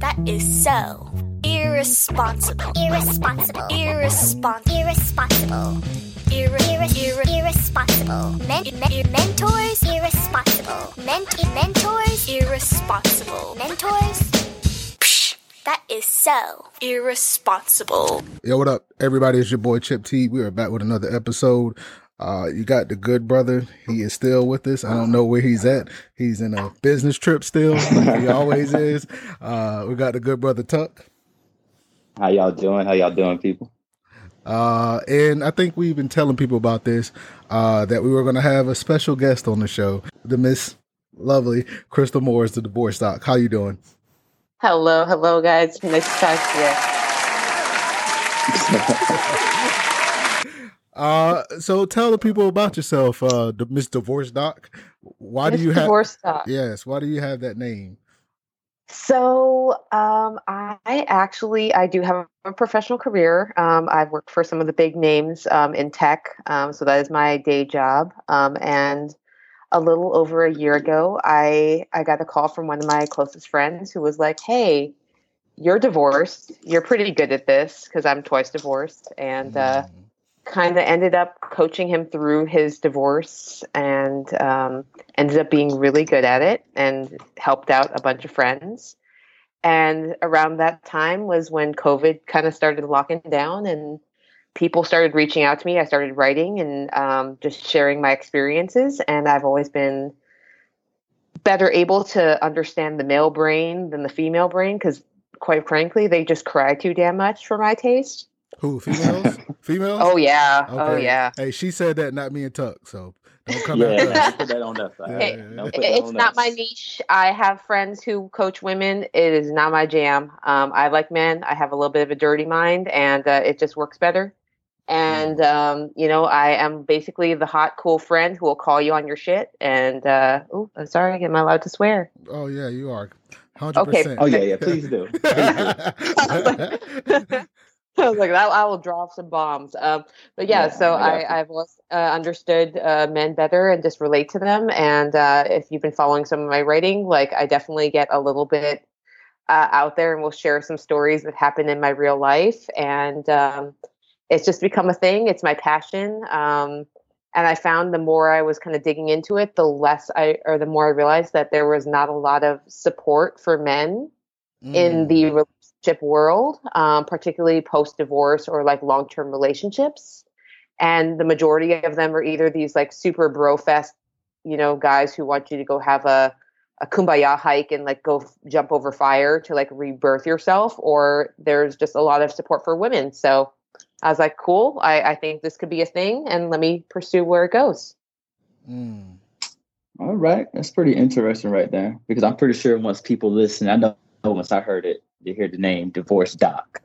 That is so irresponsible. Irresponsible. Irresponsible. Irresponsible. Irre- Irre- irre- irresponsible. Men- men- mentors. Irresponsible. Ment- mentors. Irresponsible. Mentors. Psh, that is so irresponsible. Yo, what up, everybody? It's your boy Chip T. We are back with another episode. Uh, you got the good brother. He is still with us. I don't know where he's at. He's in a business trip still. like he always is. Uh, we got the good brother Tuck. How y'all doing? How y'all doing, people? Uh, and I think we've been telling people about this, uh, that we were going to have a special guest on the show, the Miss Lovely Crystal Morris, the divorce doc. How you doing? Hello, hello, guys. Nice to talk to you. Uh, so tell the people about yourself, uh, Miss Divorce Doc. Why do you have? divorce doc? Yes. Why do you have that name? So, um, I actually I do have a professional career. Um, I've worked for some of the big names um, in tech. Um, so that is my day job. Um, and a little over a year ago, I I got a call from one of my closest friends who was like, "Hey, you're divorced. You're pretty good at this because I'm twice divorced." And uh, Mm. Kind of ended up coaching him through his divorce and um, ended up being really good at it and helped out a bunch of friends. And around that time was when COVID kind of started locking down and people started reaching out to me. I started writing and um, just sharing my experiences. And I've always been better able to understand the male brain than the female brain because, quite frankly, they just cry too damn much for my taste. Who females? females? Oh, yeah. Oh, yeah. Hey, she said that, not me and Tuck. So don't come yeah, after us. put that on us. all right? Hey, Don't it's on not us. my niche. I have friends who coach women. It is not my jam. Um, I like men. I have a little bit of a dirty mind, and uh, it just works better. And um, you know, I am basically the hot, cool friend who will call you on your shit. And uh, oh, I'm sorry, I am I allowed to swear? Oh yeah, you are. Hundred Okay. percent. Oh yeah, yeah. Please do. I was like, that I will drop some bombs. Um, but yeah, Yeah, so I got you. I, I've uh, understood uh, men better and just relate to them. And uh, if you've been following some of my writing, like I definitely get a little bit uh, out there and we'll share some stories that happen in my real life. And um, it's just become a thing. It's my passion. Um, and I found the more I was kind of digging into it, the less I, or the more I realized that there was not a lot of support for men Mm. in the relationship world, um, particularly post divorce or like long term relationships. And the majority of them are either these like super bro fest, you know, guys who want you to go have a, a kumbaya hike and like go f- jump over fire to like rebirth yourself, or there's just a lot of support for women. So I was like, cool, I, I think this could be a thing and let me pursue where it goes. Mm. All right, that's pretty interesting right there. Because I'm pretty sure once people listen, I know once I heard it, they hear the name Divorce Doc,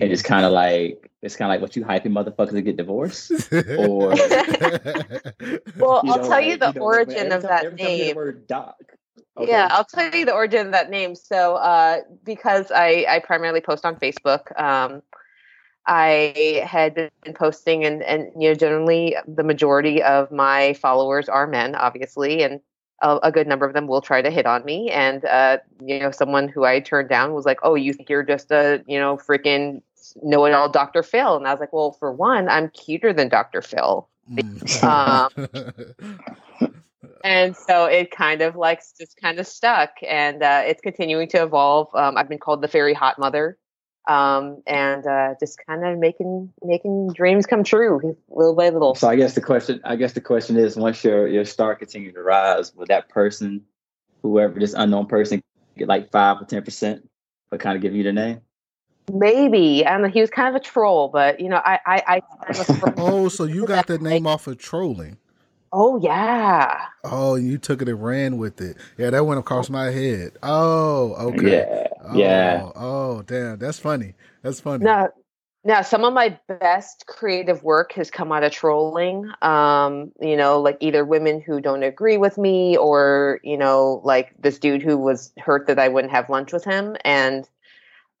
and it's kind of like it's kind of like what you hyping motherfuckers to get divorced. Or- Well, I'll know, tell you like, the know, origin every of time- that every time you hear the name. word Doc. Okay. Yeah, I'll tell you the origin of that name. So, uh, because I, I primarily post on Facebook, um, I had been posting, and, and you know, generally the majority of my followers are men, obviously, and a, a good number of them will try to hit on me. And uh, you know, someone who I turned down was like, "Oh, you think you're just a you know freaking know-it-all, Dr. Phil?" And I was like, "Well, for one, I'm cuter than Dr. Phil." Mm. and so it kind of like just kind of stuck and uh, it's continuing to evolve um, i've been called the fairy hot mother um, and uh, just kind of making making dreams come true little by little So I guess the question, I guess the question is, once your your star continues to rise, will that person, whoever this unknown person, get like five or ten percent, but kind of give you the name? maybe i don't know he was kind of a troll but you know i i, I I'm oh, so you got the name off of trolling. Oh yeah Oh, you took it and ran with it. Yeah, that went across my head. Oh, okay. Yeah, Oh, yeah. Oh, damn. That's funny. That's funny. Now, now some of my best creative work has come out of trolling. Um, you know, like either women who don't agree with me, or you know, like this dude who was hurt that I wouldn't have lunch with him, and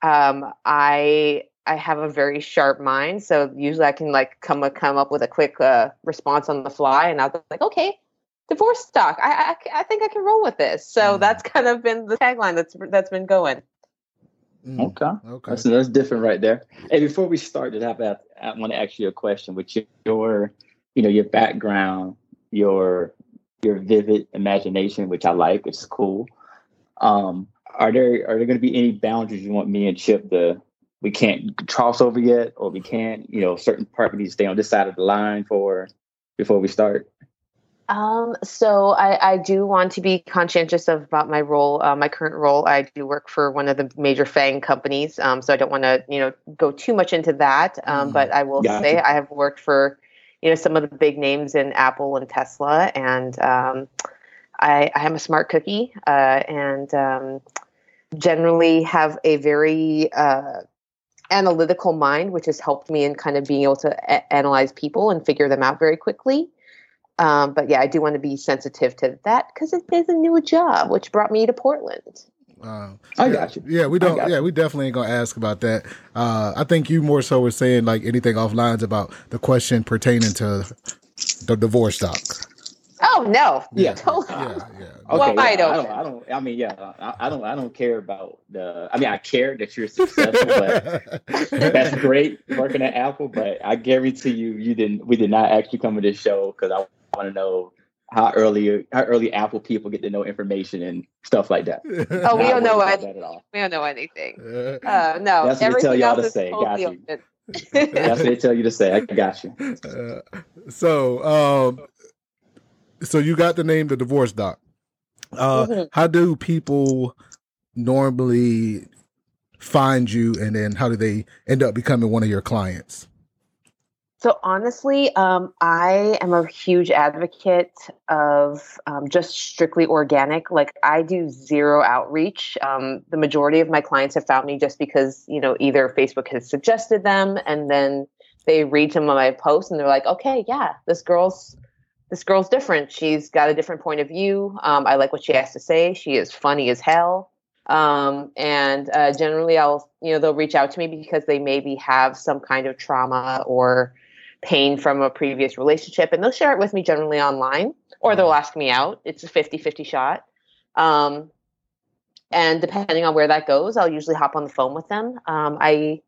um, I I have a very sharp mind, so usually I can like come come up with a quick uh, response on the fly, and I was like, okay, divorce doc. I, I I think I can roll with this. So Mm. that's kind of been the tagline that's that's been going. Mm, Okay. Okay. That's, that's different right there. Hey, before we start, I, have, I want to ask you a question. With your, you know, your background, your your vivid imagination, which I like, it's cool. Um, are there are there going to be any boundaries you want me and Chip to we can't cross over yet, or we can't, you know, certain part we need to stay on this side of the line for before we start? Um, so I, I do want to be conscientious of about my role, uh, my current role. I do work for one of the major FANG companies, um, so I don't want to, you know, go too much into that. Um, Mhm. But I will Gotcha. say I have worked for, you know, some of the big names in Apple and Tesla, and um, I, I am a smart cookie, uh, and um, generally have a very uh, analytical mind, which has helped me in kind of being able to a- analyze people and figure them out very quickly. Um, but yeah, I do want to be sensitive to that because it is a new job, which brought me to Portland. Uh, I yeah, got you. Yeah, we don't. Yeah, we definitely ain't gonna ask about that. Uh, I think you more so were saying like anything off lines about the question pertaining to the divorce doc. Oh no, Yeah. totally. Yeah, yeah. Okay, Wide yeah, I don't, open. I don't. I mean, yeah, I, I don't. I don't care about the. I mean, I care that you're successful, but that's great working at Apple. But I guarantee you, you didn't. We did not actually come to this show because I want to know how early how early Apple people get to know information and stuff like that. Oh, we don't know about that at all. We don't know anything. Uh, no, That's what they everything tell y'all else to is say. totally Got you. That's what they tell you to say. I got you. uh, so, um, so you got the name the divorce doc. Uh, Mhm. How do people normally find you, and then how do they end up becoming one of your clients? So honestly, um, I am a huge advocate of um, just strictly organic. Like I do zero outreach. Um, the majority of my clients have found me just because you know either Facebook has suggested them, and then they read some of my posts and they're like, okay, yeah, this girl's this girl's different. She's got a different point of view. Um, I like what she has to say. She is funny as hell. Um, and uh, generally, I'll you know they'll reach out to me because they maybe have some kind of trauma or pain from a previous relationship and they'll share it with me generally online or they'll ask me out it's a 50-50 shot um, and depending on where that goes i'll usually hop on the phone with them um, i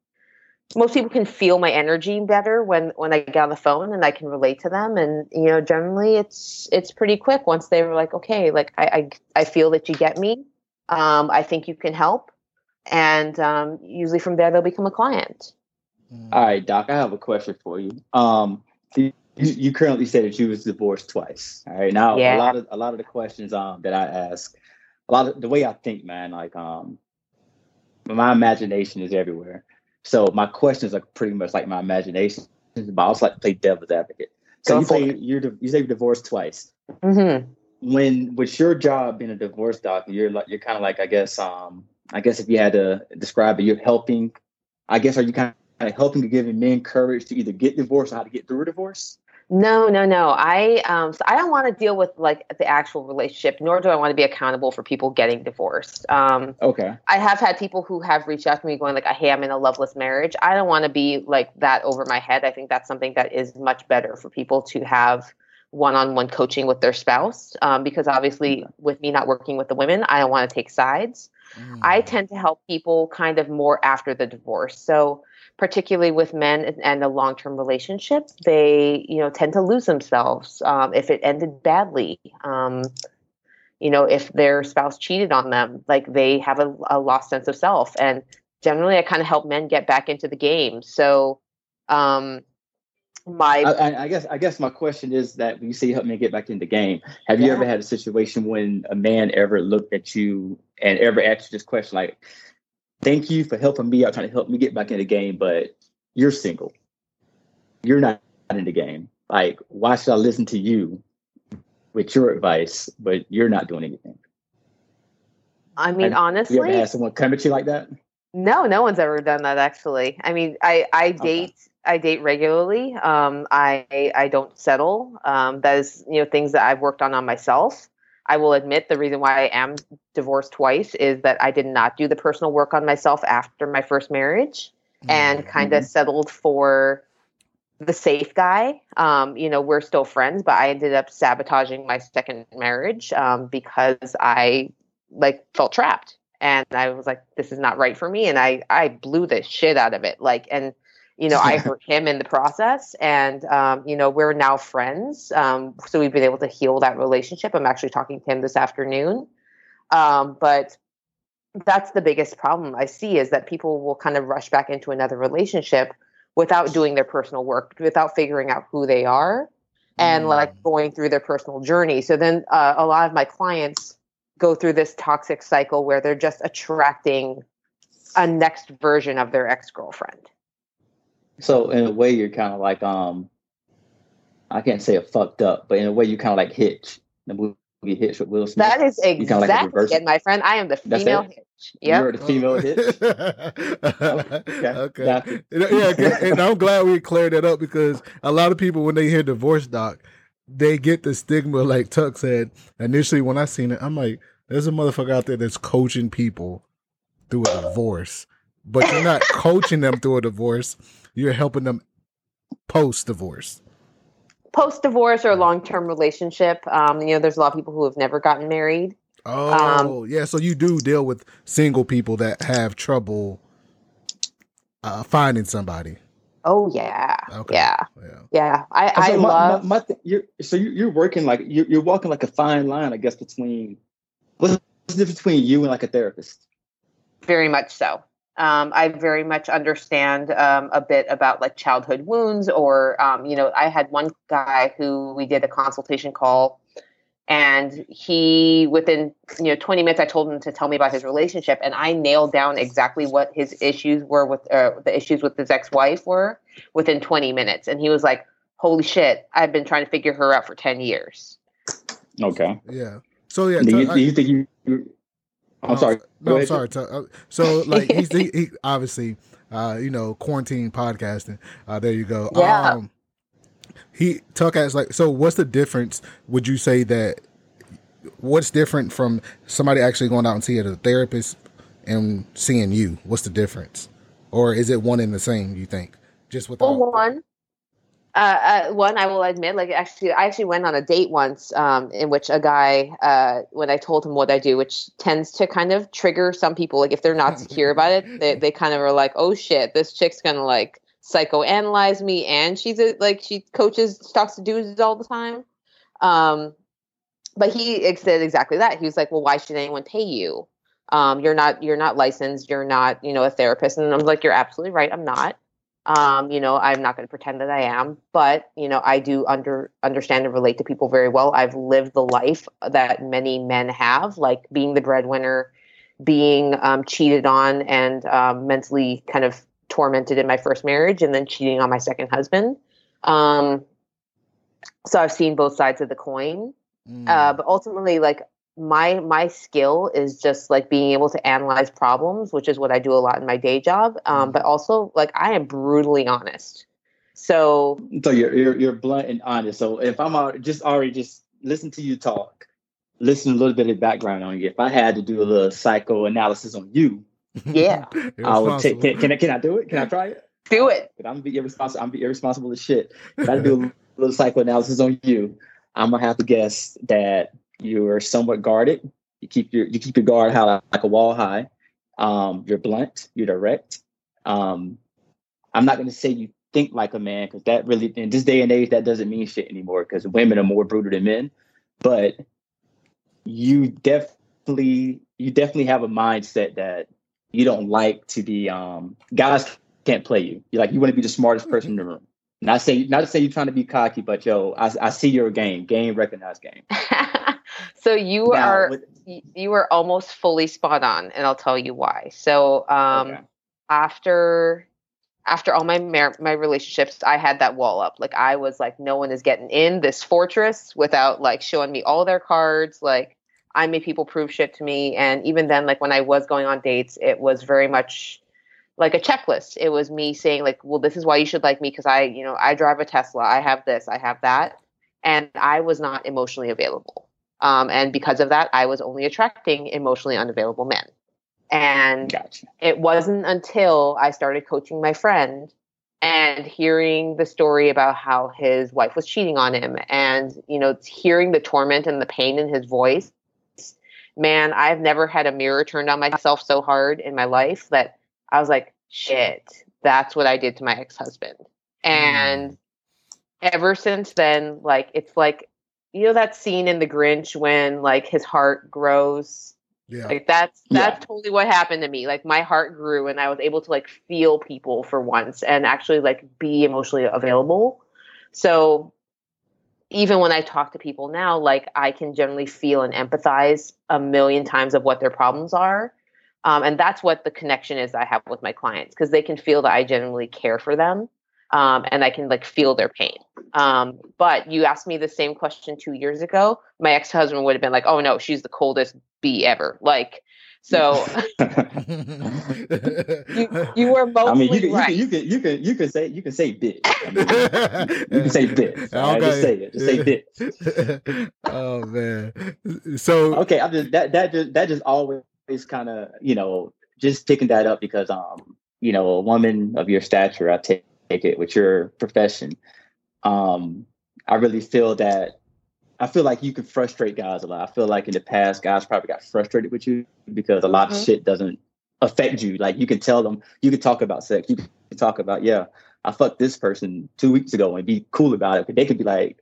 most people can feel my energy better when when i get on the phone and i can relate to them and you know generally it's it's pretty quick once they were like okay like i i, I feel that you get me um, i think you can help and um, usually from there they'll become a client All right, Doc. I have a question for you. Um, you, you currently said that you was divorced twice. All right. Now, Yeah. a lot of a lot of the questions um that I ask, a lot of the way I think, man, like um, my imagination is everywhere. So my questions are pretty much like my imagination, but I also like to play devil's advocate. So Go you for say you're you say you're divorced twice. mm-hmm. When with your job being a divorce doctor, you're like you're kind of like I guess um I guess if you had to describe it, you're helping. I guess are you kind of helping to giving men courage to either get divorced or how to get through a divorce? No, no, no. I um so I don't want to deal with like the actual relationship, nor do I want to be accountable for people getting divorced. Um Okay. I have had people who have reached out to me going like, "Hey, I'm in a loveless marriage." I don't want to be like that over my head. I think that's something that is much better for people to have one-on-one coaching with their spouse um, because obviously Okay. with me not working with the women i don't want to take sides Mm. I tend to help people kind of more after the divorce. So, particularly with men and- a long term relationship, they you know tend to lose themselves um, if it ended badly. Um, you know, if their spouse cheated on them, like they have a, a lost sense of self. And generally, I kind of help men get back into the game. So, um, my I, I, guess I guess my question is that when you say help me get back in the game, have you ever had a situation when a man ever looked at you and ever asked you this question like, "Thank you for helping me out, trying to help me get back in the game, but you're single, you're not in the game. Like, why should I listen to you with your advice, but you're not doing anything?" I mean, Have honestly, You ever had someone come at you like that? No, no one's ever done that actually. I mean, I I date I date regularly. Um, I I don't settle. Um, that is you know things that I've worked on on myself. I will admit the reason why I am divorced twice is that I did not do the personal work on myself after my first marriage and kind of settled for the safe guy. Um, you know, we're still friends, but I ended up sabotaging my second marriage um, because I like felt trapped and I was like, this is not right for me, and I I blew the shit out of it, like and. You know, I hurt him in the process, and um, you know we're now friends. Um, so we've been able to heal that relationship. I'm actually talking to him this afternoon, um, but that's the biggest problem I see is that people will kind of rush back into another relationship without doing their personal work, without figuring out who they are, and Mm. like going through their personal journey. So then uh, a lot of my clients go through this toxic cycle where they're just attracting a next version of their ex girlfriend. So in a way, you're kind of like um, I can't say a fucked up, but in a way, you kind of like Hitch, the movie Hitch with Will Smith. That is You kinda like exactly reverse it, my friend. I am the female hitch. Yep. You're the female Hitch. okay. okay. Yeah, and- and I'm glad we cleared that up because a lot of people when they hear divorce doc, they get the stigma like Tuck said. Initially when I seen it, I'm like, there's a motherfucker out there that's coaching people through a divorce. But you're not coaching them through a divorce. You're helping them post divorce. Post divorce or long term relationship. Um, you know, there's a lot of people who have never gotten married. Oh, yeah. So you do deal with single people that have trouble uh, finding somebody. Oh yeah, Okay. yeah, Yeah. yeah. I, I So my, love. my, my th- you're, so you're, you're working like you're, you're walking like a fine line, I guess, between what's the difference between you and like a therapist? Very much so. Um, I very much understand um, a bit about like childhood wounds, or um, you know, I had one guy who we did a consultation call, and he within you know 20 minutes, I told him to tell me about his relationship, and I nailed down exactly what his issues were with uh, the issues with his ex-wife were within 20 minutes, and he was like, "Holy shit, I've been trying to figure her out for 10 years." Okay. Yeah. So yeah, do, you, Tuck- do you think you? I'm Oh, sorry. No, I'm sorry. Uh, So like he's he, he obviously uh, you know quarantine podcasting. Uh, there you go. Yeah. Um, he Tuck has like so. What's the difference? Would you say that? What's different from somebody actually going out and seeing a therapist and seeing you? What's the difference, or is it one and the same? You think just with Well, one, uh, uh, one, I will admit, like actually, I actually went on a date once, um, in which a guy, uh, when I told him what I do, which tends to kind of trigger some people, like if they're not secure about it, they they kind of are like, oh shit, this chick's gonna like psychoanalyze me, and she's a, like she coaches, talks to dudes all the time. Um, but he said exactly that. He was like, well, why should anyone pay you? Um, you're not you're not licensed. You're not you know a therapist. And I'm like, you're absolutely right. I'm not. Um, you know, I'm not going to pretend that I am, but you know, I do under understand and relate to people very well. I've lived the life that many men have, like being the breadwinner, being um, cheated on, and um, mentally kind of tormented in my first marriage, and then cheating on my second husband. Um, so I've seen both sides of the coin Mm. uh, but ultimately like my my skill is just like being able to analyze problems which is what i do a lot in my day job um, but also like i am brutally honest so So you're, you're you're blunt and honest. So if I'm al- just already just listen to you talk, listen a little bit of background on you. If I had to do a little psychoanalysis on you, yeah I would take. Can, can I can I do it? Can I try it? do it But I'm gonna be irresponsible. I'm gonna be irresponsible as shit. If I do a little psychoanalysis on you, I'm gonna have to guess that you're somewhat guarded. You keep your you keep your guard high like a wall high. Um, you're blunt. You're direct. Um, I'm not gonna say you think like a man because that really in this day and age that doesn't mean shit anymore because women are more brutal than men. But you definitely you definitely have a mindset that you don't like to be um guys can't play you. You like you want to be the smartest person in the room. Not say not to say you're trying to be cocky, but yo, I, I see your game. Game recognized game. so you Now, are with- you are almost fully spot on and i'll tell you why. So um okay. after after all my mar- my relationships i had that wall up. Like i was like no one is getting in this fortress without like showing me all their cards. Like i made people prove shit to me and even then like when i was going on dates it was very much like a checklist. It was me saying like well this is why you should like me because i you know i drive a tesla. I have this. I have that. And i was not emotionally available um, and because of that i was only attracting emotionally unavailable men and Gotcha. it wasn't until I started coaching my friend and hearing the story about how his wife was cheating on him and you know hearing the torment and the pain in his voice man, I've never had a mirror turned on myself so hard in my life that I was like, shit, that's what I did to my ex husband. And ever since then, like, it's like, you know, that scene in The Grinch when like his heart grows Yeah. like that's Yeah. that's totally what happened to me. Like my heart grew and I was able to like feel people for once and actually like be emotionally available. So even when I talk to people now, like I can generally feel and empathize a million times of what their problems are. Um, and that's what the connection is I have with my clients because they can feel that I genuinely care for them um, and I can like feel their pain. Um, but you asked me the same question two years ago, my ex husband would have been like, "Oh no, she's the coldest bee ever." Like, so you you were mostly I mean, you can, right. you can you can you can you can say you can say bitch. I mean, you can say bitch. All right, just say it. Just say bitch. oh man. So Okay, I'm just that that just that just always kind of you know just picking that up because um you know a woman of your stature, I take, take it with your profession. Um, I really feel that I feel like you can frustrate guys a lot. I feel like in the past, guys probably got frustrated with you because a lot Mhm. of shit doesn't affect you. Like you can tell them, you can talk about sex, you can talk about yeah, I fucked this person two weeks ago and be cool about it. But they could be like,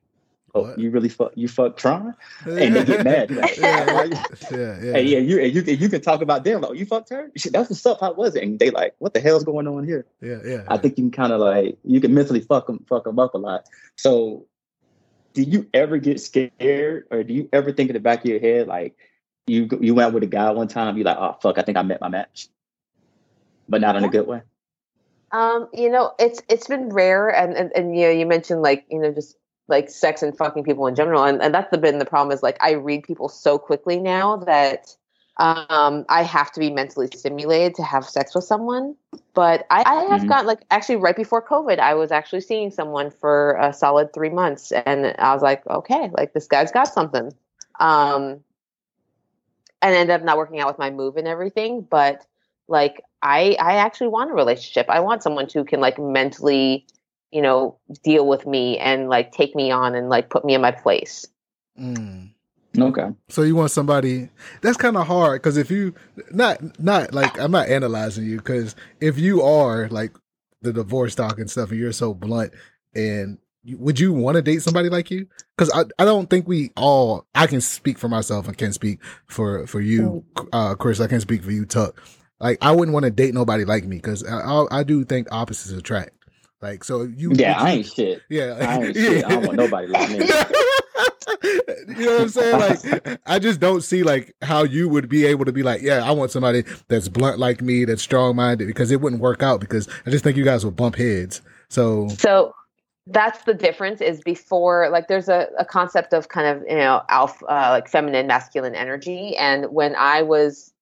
oh, you really fuck, you fuck Tron? and they get mad. Like, yeah, yeah, you- yeah, yeah. and yeah, you and you can you can talk about them like "Oh, you fucked her. Shit, That's what's up. How was it? And they like, what the hell's going on here? yeah, yeah. I think you can kind of like you can mentally fuck them fuck them up a lot. So, do you ever get scared, or do you ever think in the back of your head like you you went with a guy one time, you like, oh fuck, I think I met my match, but not in a good way. Um, you know, it's it's been rare, and and, and you know, you mentioned like you know just like sex and fucking people in general, and, and that's the been the problem is like I read people so quickly now that um I have to be mentally stimulated to have sex with someone. But I, I have Mhm. gotten like actually right before COVID, I was actually seeing someone for a solid three months, and I was like, okay, like this guy's got something. Um, and ended up not working out with my move and everything, but like I I actually want a relationship. I want someone who can like mentally, you know, deal with me and like take me on and like put me in my place. Mm. Okay. So you want somebody that's kind of hard because if you not not like I'm not analyzing you because if you are like the divorce doc and stuff and you're so blunt and you, would you want to date somebody like you? Because I I don't think we all I can speak for myself and can't speak for for you, uh, Chris. I can't speak for you, Tuck. Like I wouldn't want to date nobody like me because I, I I do think opposites attract. Like so you Yeah, would I ain't shit. yeah I ain't shit. I don't want nobody like me. you know what I'm saying? Like, I just don't see like how you would be able to be like, yeah, I want somebody that's blunt like me, that's strong minded, because it wouldn't work out. Because I just think you guys would bump heads. So So that's the difference is before like there's a, a concept of kind of you know alpha uh, like feminine masculine energy and when i was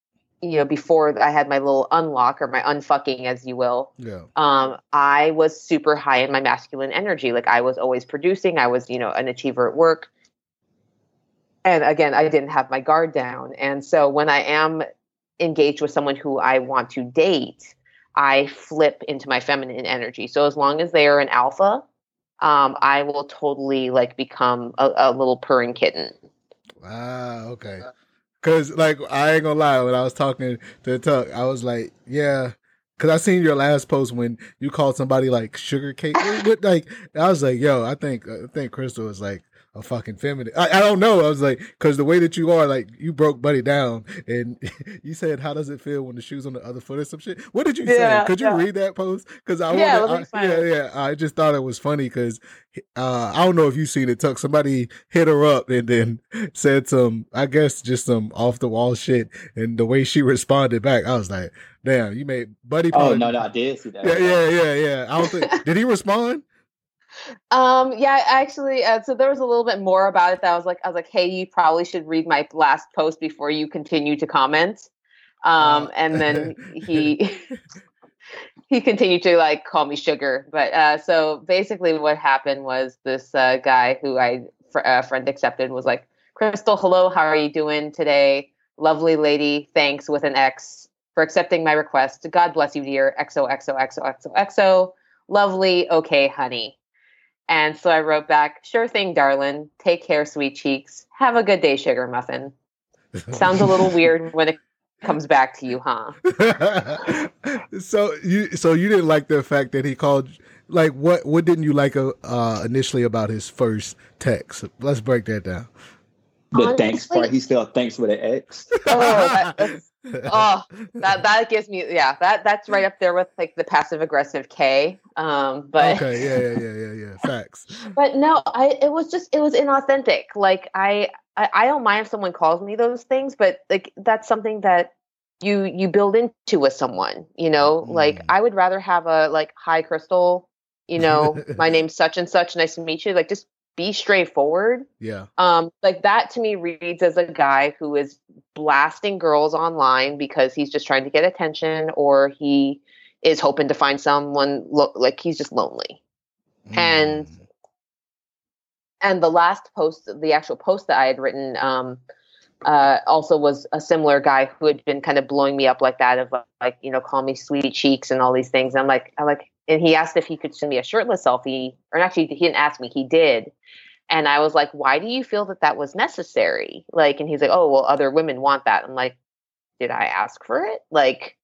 you know before i had my little unlock or my unfucking as you will yeah, um, I was super high in my masculine energy. Like I was always producing. I was, you know, an achiever at work. And again, I didn't have my guard down. And so when I am engaged with someone who I want to date, I flip into my feminine energy. So as long as they are an alpha, um, I will totally like become a, a little purring kitten. ah, okay. Because like I ain't gonna lie, when I was talking to Tuck, I was like, yeah. Cause I seen your last post when you called somebody like sugar cake. What, like I was like, yo, I think I think Crystal is like a fucking feminine. I, I don't know. I was like, cause the way that you are, like you broke Buddy down, and you said, "How does it feel when the shoe's on the other foot or some shit?" What did you Yeah, say? Could you yeah. read that post? Cause I Yeah, wanted, I, yeah, yeah. I just thought it was funny because uh, I don't know if you seen it. Tuck somebody hit her up and then said some, I guess, just some off the wall shit, and the way she responded back, I was like, "Damn, you made Buddy." Oh no, no, I did see that. yeah, yeah, yeah, yeah. I don't think did he respond? Um, yeah, actually, uh, so there was a little bit more about it that I was like, I was like, hey, you probably should read my last post before you continue to comment. Um, Oh. and then he he continued to like call me sugar. But uh, so basically, what happened was this uh, guy who I fr- uh, friend accepted was like, Crystal, hello, how are you doing today? Lovely lady, thanks with an X for accepting my request. God bless you, dear. XOXOXOXOXO. Lovely, okay, honey. And so I wrote back, sure thing, darling. Take care, sweet cheeks. Have a good day, sugar muffin. Sounds a little weird when it comes back to you, huh? so you so you didn't like the fact that he called like what what didn't you like uh, uh initially about his first text? Let's break that down. The thanks Honestly- part, he spelled thanks with an X. Oh, that, that's, oh, that that gives me yeah. That that's right up there with like the passive aggressive K. Um, but okay, yeah, yeah, yeah, yeah, yeah. Facts. but no, I it was just it was inauthentic. Like I, I I don't mind if someone calls me those things, but like that's something that you you build into with someone. You know, like Mm. I would rather have a like hi Crystal. You know, my name's such and such. Nice to meet you. Like just be straightforward. Yeah. Um, like that to me reads as a guy who is blasting girls online because he's just trying to get attention or he is hoping to find someone lo- like he's just lonely. And- Mm. And the last post, the actual post that I had written, um, uh, also was a similar guy who had been kind of blowing me up like that of like, you know, call me sweet cheeks and all these things. I'm like, I'm like, and he asked if he could send me a shirtless selfie, or actually, he didn't ask me, he did. And I was like, why do you feel that that was necessary? Like, and he's like, oh, well, other women want that. I'm like, did I ask for it? Like,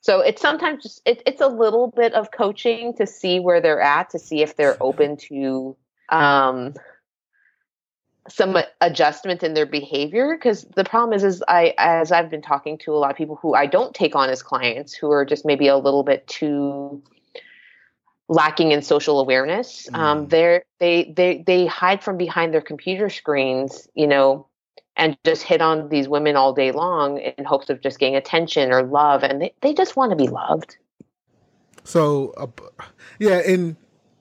so it's sometimes just, it, it's a little bit of coaching to see where they're at, to see if they're open to, um, some adjustment in their behavior because the problem is is i as i've been talking to a lot of people who i don't take on as clients who are just maybe a little bit too lacking in social awareness um Mm. they're they they they hide from behind their computer screens you know and just hit on these women all day long in hopes of just getting attention or love and they, they just want to be loved So, uh, yeah, and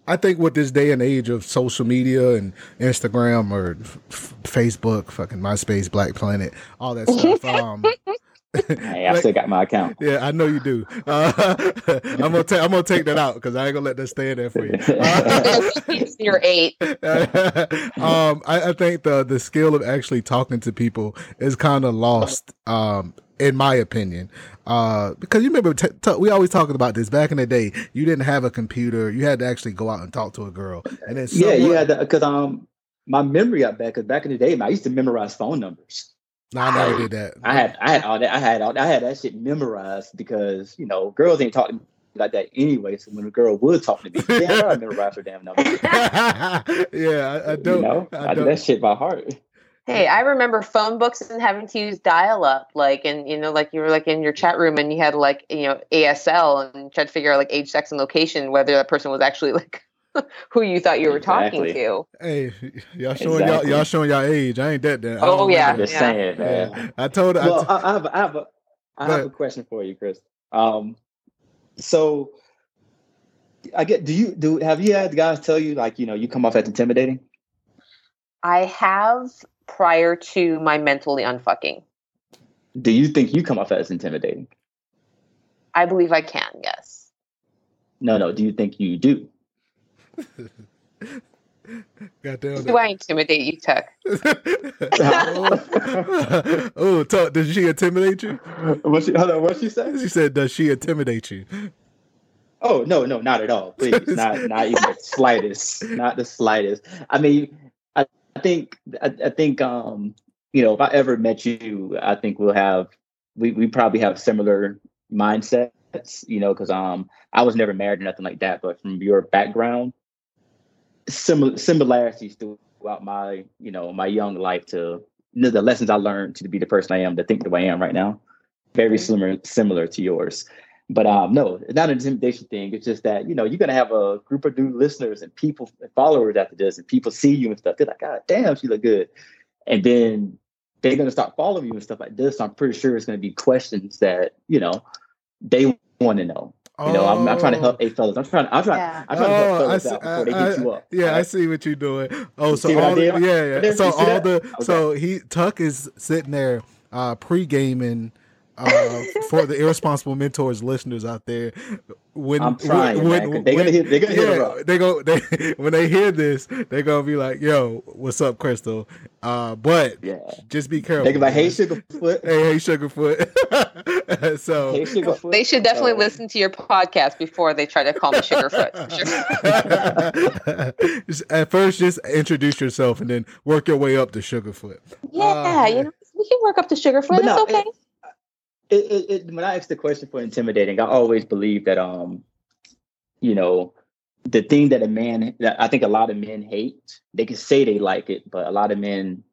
I think with this day and age of social media and Instagram or f- Facebook, fucking MySpace, Black Planet, all that stuff. Um, Hey, I still got my account. yeah, I know you do. Uh, I'm gonna ta- I'm gonna take that out because I ain't gonna let that stay in there for you. Uh, you're eight um, I, I think the the skill of actually talking to people is kind of lost, um, in my opinion. Uh, because you remember t- t- we always talking about this back in the day. You didn't have a computer; you had to actually go out and talk to a girl, and then yeah, someone, yeah, because um, my memory got bad. Because back in the day, man, I used to memorize phone numbers. No, I never did that. I had, I had all that. I had all, I had that shit memorized because you know girls ain't talking like that anyway. So when a girl would talk to me, yeah, I memorize her damn number. yeah, I, I don't. know, I I, do don't. that shit by heart. Hey, I remember phone books and having to use dial up, like, and you know, like you were like in your chat room and you had like, you know, ASL and tried to figure out like age, sex, and location, whether that person was actually like who you thought you were talking to. Hey, y'all showing y'all y'all showing y'all age. I ain't that damn. I Oh, yeah. I'm just Yeah. saying, man. Yeah. I told. I Well, t- I, I have, I have a, I have a question for you, Chris. Um, so I get. Do you do? Have you had guys tell you like you know you come off as intimidating? I have prior to my mentally unfucking. Do you think you come off as intimidating? I believe I can, yes. No, no. Do you think you do? Goddamn. Do I intimidate you, Tuck? oh, oh, talk, does she intimidate you? what she, hold on, what she say? She said, "Does she intimidate you?" Oh no, no, not at all. Please, not not even the slightest, not the slightest. I mean, I, I think I, I think um you know if I ever met you, I think we'll have we we probably have similar mindsets. You know, because um I was never married or nothing like that, but from your background, similar similarities throughout my you know my young life to you know, the lessons I learned to be the person I am, to think the way I am right now, very similar similar to yours. But um, no, it's not an intimidation thing. It's just that you know you're gonna have a group of new listeners and people and followers after this, and people see you and stuff. They're like, God damn, she look good, and then they're gonna start following you and stuff like this. So I'm pretty sure it's gonna be questions that you know they want to know. You know, I'm, I'm trying to help a fellas. I'm trying. I'm trying. Yeah. I'm trying to Oh, help fellas see- out before they I- hit you up. Yeah, I see what you're doing. Oh, so see what I all the, yeah, yeah. So all that? the so he Tuck is sitting there uh pre gaming uh for the irresponsible mentors listeners out there. When I'm trying, man, 'cause they gonna hit- they gonna hit it they go they when they hear this, they're gonna be like, "Yo, what's up, Crystal?" Uh, but Yeah. just be careful. They can be like, "Hey. Sugarfoot." hey, hey, Sugarfoot. so Hey, Sugarfoot. They should definitely So- listen to your podcast before they try to call me Sugarfoot. Just- At first, just introduce yourself and then work your way up to Sugarfoot. yeah, Uh, you know, we can work up to Sugarfoot. But It's no, okay. It, it, it, when I ask the question for intimidating, I always believe that um, you know, the thing that a man that I think a lot of men hate, they can say they like it, but a lot of men,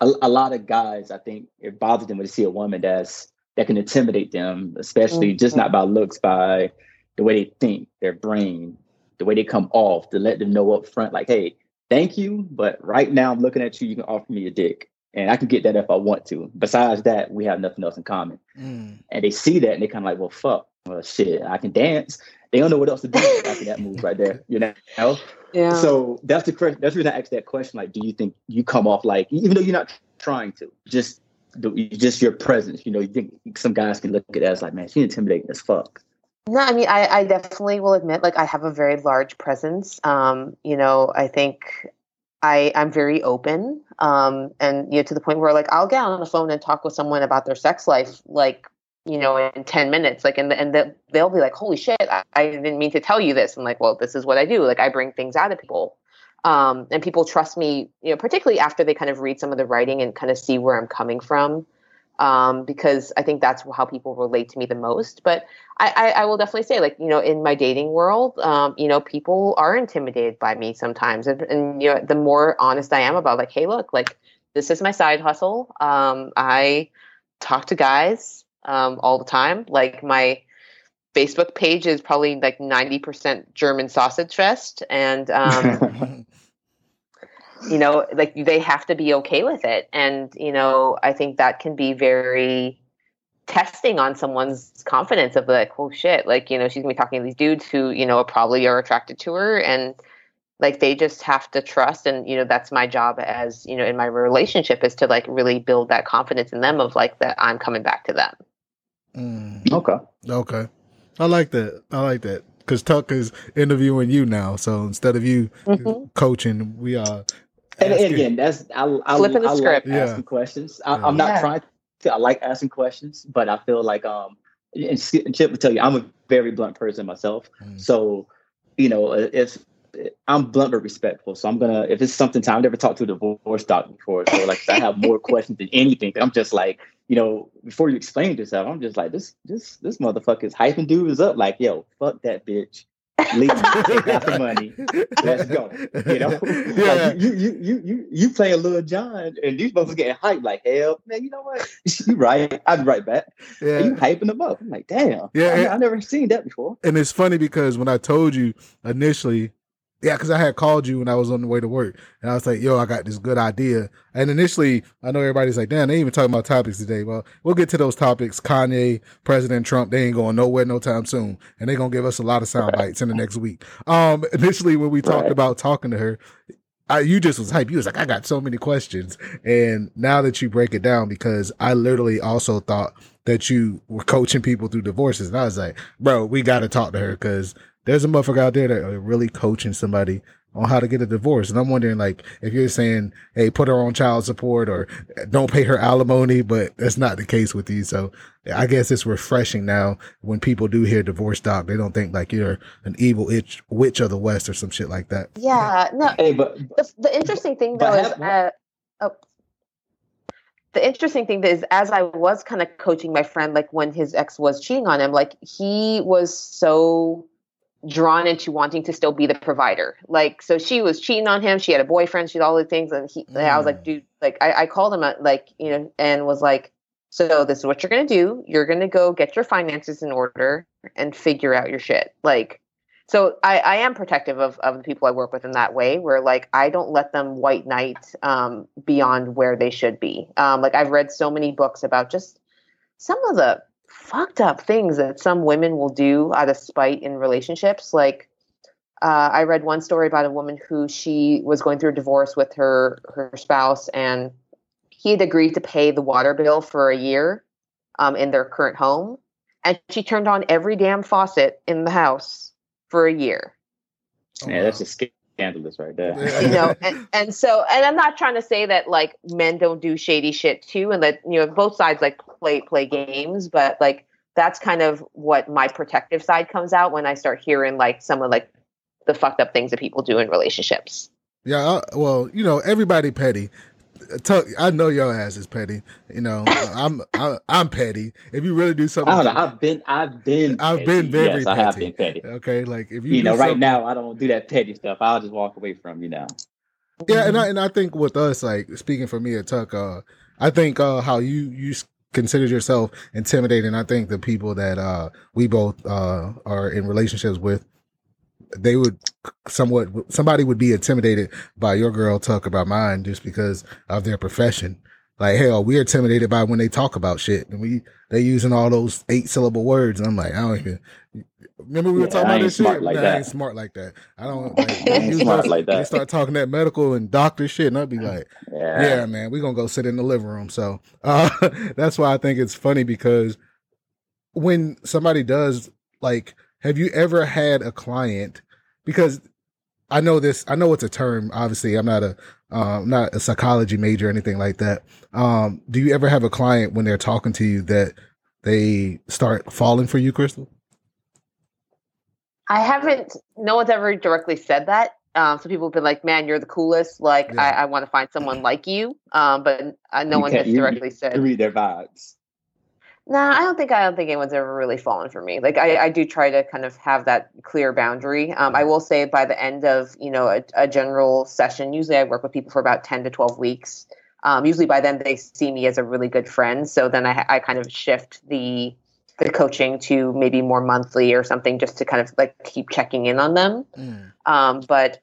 a, a lot of guys, I think it bothers them when they see a woman that's that can intimidate them, especially just not by looks, by the way they think, their brain, the way they come off, to let them know up front, like, hey, thank you, but right now I'm looking at you, you can offer me a dick. And I can get that if I want to. Besides that, we have nothing else in common. Mm. And they see that and they kind of like, well, fuck, well, shit, I can dance. They don't know what else to do after that move right there, you know? Yeah. So that's the question. That's the reason I asked that question. Like, do you think you come off like, even though you're not trying to, just the, just your presence, you know, you think some guys can look at that as like, man, she intimidating as fuck. No, I mean, I, I definitely will admit, like, I have a very large presence. Um, you know, I think I, I'm very open. Um, and, you know, to the point where, like, I'll get on the phone and talk with someone about their sex life, like, you know, in 10 minutes, like, and, and the, they'll be like, holy shit, I, I didn't mean to tell you this. I'm like, well, this is what I do. Like, I bring things out of people. Um, and people trust me, you know, particularly after they kind of read some of the writing and kind of see where I'm coming from. Um, because I think that's how people relate to me the most. But I, I, I will definitely say, like, you know, in my dating world, um, you know, people are intimidated by me sometimes. And, and, you know, the more honest I am about, like, hey, look, like, this is my side hustle. Um, I talk to guys um, all the time. Like, my Facebook page is probably like 90% German sausage fest. And, um, you know like they have to be okay with it and you know i think that can be very testing on someone's confidence of like oh shit like you know she's gonna be talking to these dudes who you know probably are attracted to her and like they just have to trust and you know that's my job as you know in my relationship is to like really build that confidence in them of like that i'm coming back to them Mm. Okay. Okay. I like that. I like that. Because Tuck is interviewing you now. So instead of you Mhm. coaching, we are. And, and again, that's I, I, Flipping the I script. like Yeah. asking questions. I, Yeah. I'm not Yeah. trying to. I like asking questions, but I feel like um, and Chip will tell you, I'm a very blunt person myself. Mm. So, you know, if I'm blunt but respectful, so I'm gonna if it's something time I've never talked to a divorce doctor before, so like I have more questions than anything. I'm just like, you know, before you explain yourself, I'm just like, this this this motherfucker is hyping dudes up, like, yo, fuck that bitch. Leave, take the money. Let's go. You know, Yeah. like you, you, you, you, you a Lil Jon, and these folks are getting hyped. Like, hell, man, you know what? you right. I'd be right back. yeah. And you hyping them up. I'm like, damn. Yeah, I, yeah. I never seen that before. and it's funny because when I told you initially, yeah, because I had called you when I was on the way to work, and I was like, "Yo, I got this good idea." And initially, I know everybody's like, "Damn, they ain't even talking about topics today." Well, we'll get to those topics. Kanye, President Trump, they ain't going nowhere no time soon, and they're gonna give us a lot of sound bites in the next week. Um, initially, when we talked about talking to her. I, you just was hype. You was like, I got so many questions. And now that you break it down, because I literally also thought that you were coaching people through divorces. And I was like, bro, we got to talk to her because there's a motherfucker out there that are really coaching somebody on how to get a divorce. And I'm wondering, like, if you're saying, hey, put her on child support or don't pay her alimony, but that's not the case with you. So I guess it's refreshing now when people do hear divorce doc, they don't think like you're an evil itch, witch of the West or some shit like that. yeah no Hey, but the, the interesting thing But though is have- uh, oh, the interesting thing is as i was kind of coaching my friend like when his ex was cheating on him like he was so drawn into wanting to still be the provider. Like so she was cheating on him. She had a boyfriend. She had all the things. And he and i was like Mm. dude like I, I called him uh, like you know and was like so this is what you're gonna do. You're gonna go get your finances in order and figure out your shit. Like so I, I am protective of, of the people I work with in that way, where like I don't let them white knight um, beyond where they should be. Um, like I've read so many books about just some of the fucked up things that some women will do out of spite in relationships. Like uh, I read one story about a woman who she was going through a divorce with her her spouse, and he had agreed to pay the water bill for a year um, in their current home, and she turned on every damn faucet in the house for a year yeah, that's just scandalous right there. You know and, and so and i'm not trying to say that like men don't do shady shit too and that you know both sides like play play games but like that's kind of what my protective side comes out when i start hearing like some of like the fucked up things that people do in relationships Yeah, I, well, you know, everybody petty. Tuck, I know your ass is petty. You know, I'm I'm, I'm petty. If you really do something, I don't know. I've been, I've been, I've petty. been very yes, I have petty. been petty. okay, like if you, You know, right now I don't do that petty stuff. I'll just walk away from you know. Yeah, and I and I think with us, like speaking for me at Tuck, uh, I think uh, how you you considered yourself intimidating. I think the people that uh, we both uh, are in relationships with, they would somewhat somebody would be intimidated by your girl talk about mine just because of their profession. Like hell, we're intimidated by when they talk about shit, and we they using all those eight syllable words. And I'm like, I don't even. Remember we were Yeah, talking about this smart shit. like Nah, I that. ain't smart like that. I don't. Like, I they ain't smart those- like They start talking that medical and doctor shit, and I'd be like, Yeah. yeah, man, we're gonna go sit in the living room. So uh, that's why I think it's funny because when somebody does like, have you ever had a client? Because I know this, I know it's a term. Obviously, I'm not a um, not a psychology major or anything like that. Um, do you ever have a client when they're talking to you that they start falling for you, Crystal? I haven't. No one's ever directly said that. Um, some people have been like, "Man, you're the coolest. Like, Yeah. I, I want to find someone like you." Um, but uh, no You one has directly You said. read their vibes. Nah, I don't think I don't think anyone's ever really fallen for me. Like I, I do try to kind of have that clear boundary. Um, I will say by the end of you know a, a general session, usually I work with people for about ten to twelve weeks. Um, usually by then they see me as a really good friend. So then I, I kind of shift the the coaching to maybe more monthly or something, just to kind of like keep checking in on them. Um, but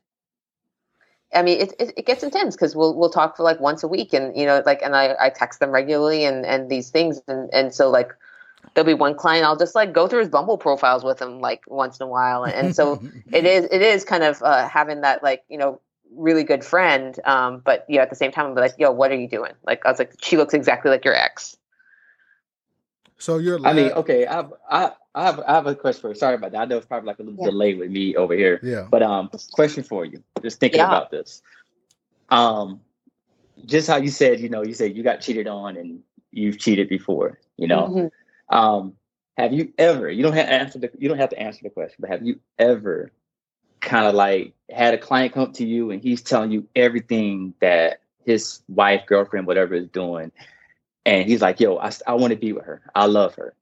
I mean, it, it, it gets intense because we'll we'll talk for like once a week, and you know, like, and I, I text them regularly, and and these things, and and so like, there'll be one client I'll just like go through his Bumble profiles with him like once in a while, and so it is it is kind of uh, having that like you know really good friend, um, but you know at the same time I'm like, yo, what are you doing? Like I was like, she looks exactly like your ex. So you're. I mean, okay, I have, I, I have, I have a question for you. Sorry about that. I know it's probably like a little Yeah. delay with me over here, yeah. but um, question for you. Just thinking Yeah. about this. Um, just how you said, you know, you said you got cheated on and you've cheated before. You know, Mhm. um, have you ever? You don't have to answer the. You don't have to answer the question, but have you ever kind of like had a client come up to you and he's telling you everything that his wife, girlfriend, whatever is doing, and he's like, "Yo, I, I want to be with her. I love her."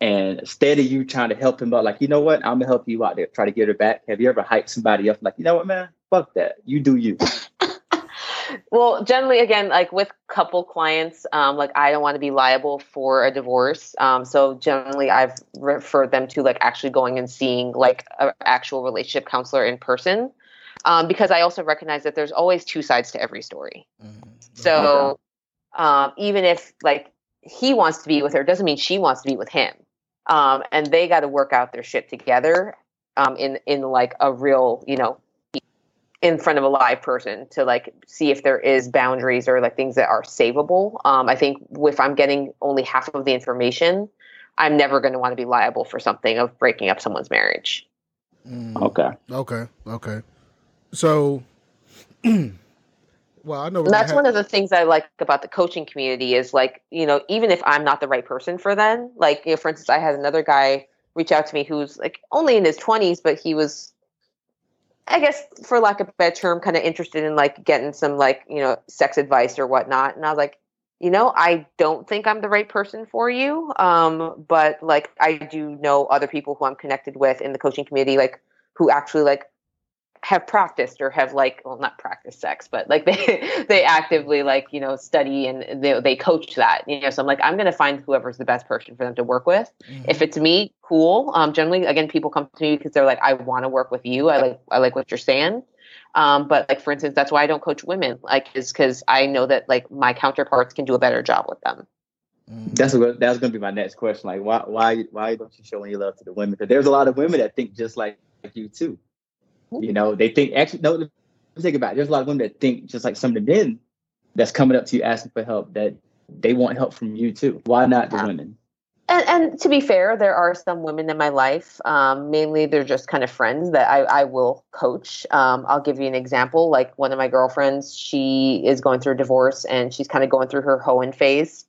And instead of you trying to help him out, like, you know what, I'm gonna help you out there, try to get her back. Have you ever hyped somebody up? Like, you know what, man, fuck that, you do you. well generally again like with couple clients um, like i don't want to be liable for a divorce. Um, so generally i've referred them to like actually going and seeing like an actual relationship counselor in person. Um, because i also recognize that there's always two sides to every story. Mhm. so um, even if like he wants to be with her doesn't mean she wants to be with him um, and they got to work out their shit together um, in in like a real you know in front of a live person to like see if there is boundaries or like things that are savable um, i think if i'm getting only half of the information i'm never going to want to be liable for something of breaking up someone's marriage Mm. Okay. Okay. Okay. So, well, I know that's one of the things I like about the coaching community is like, you know, even if I'm not the right person for them, like, you know, for instance, I had another guy reach out to me who's like only in his 20s, but he was, I guess, for lack of a better term, kind of interested in like getting some like, you know, sex advice or whatnot. And I was like, you know, I don't think I'm the right person for you. Um, but like, I do know other people who I'm connected with in the coaching community, like, who actually like have practiced or have like well not practiced sex but like they they actively like you know study and they, they coach that you know so i'm like i'm going to find whoever's the best person for them to work with if it's me cool um generally again people come to me because they're like i want to work with you i like i like what you're saying um but like for instance that's why i don't coach women like is because i know that like my counterparts can do a better job with them Mm. That's what that's gonna be my next question. Like, why why why don't you show any love to the women? Because there's a lot of women that think just like, like you too. You know, they think actually no. Think about it. There's a lot of women that think just like some of the men that's coming up to you asking for help that they want help from you too. Why not the Yeah. women? And, and to be fair, there are some women in my life. Um, mainly, they're just kind of friends that I, I will coach. Um, I'll give you an example. Like one of my girlfriends, she is going through a divorce and she's kind of going through her hoeing phase.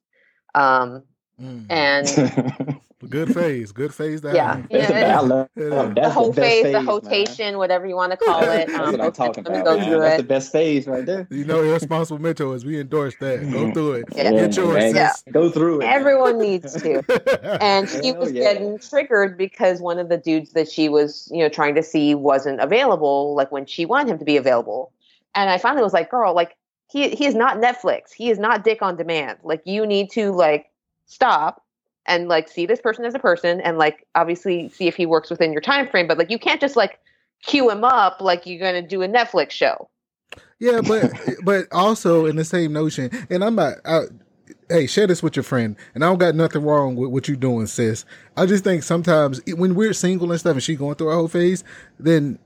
Um, Mm. and Good phase. Good phase. To Yeah. have. Yeah. I love Yeah. that's the whole best phase, the man. hotation, whatever you want to call it. That's Um, what I'm talking about. go man. through That's it. the best phase right there. You know, irresponsible mentors. We endorse that. Go through it. Yeah. Get yours, man. Yeah. Go through it. Everyone needs to. And she Hell was yeah. getting triggered because one of the dudes that she was, you know, trying to see wasn't available, like when she wanted him to be available. And I finally was like, girl, like he he is not Netflix. He is not dick on demand. Like you need to like stop and like see this person as a person and like obviously see if he works within your time frame. But like you can't just like cue him up like you're gonna do a Netflix show. Yeah, but but also in the same notion, and I'm not. I, hey, share this with your friend, and I don't got nothing wrong with what you're doing, sis. I just think sometimes when we're single and stuff, and she going through her whole phase, then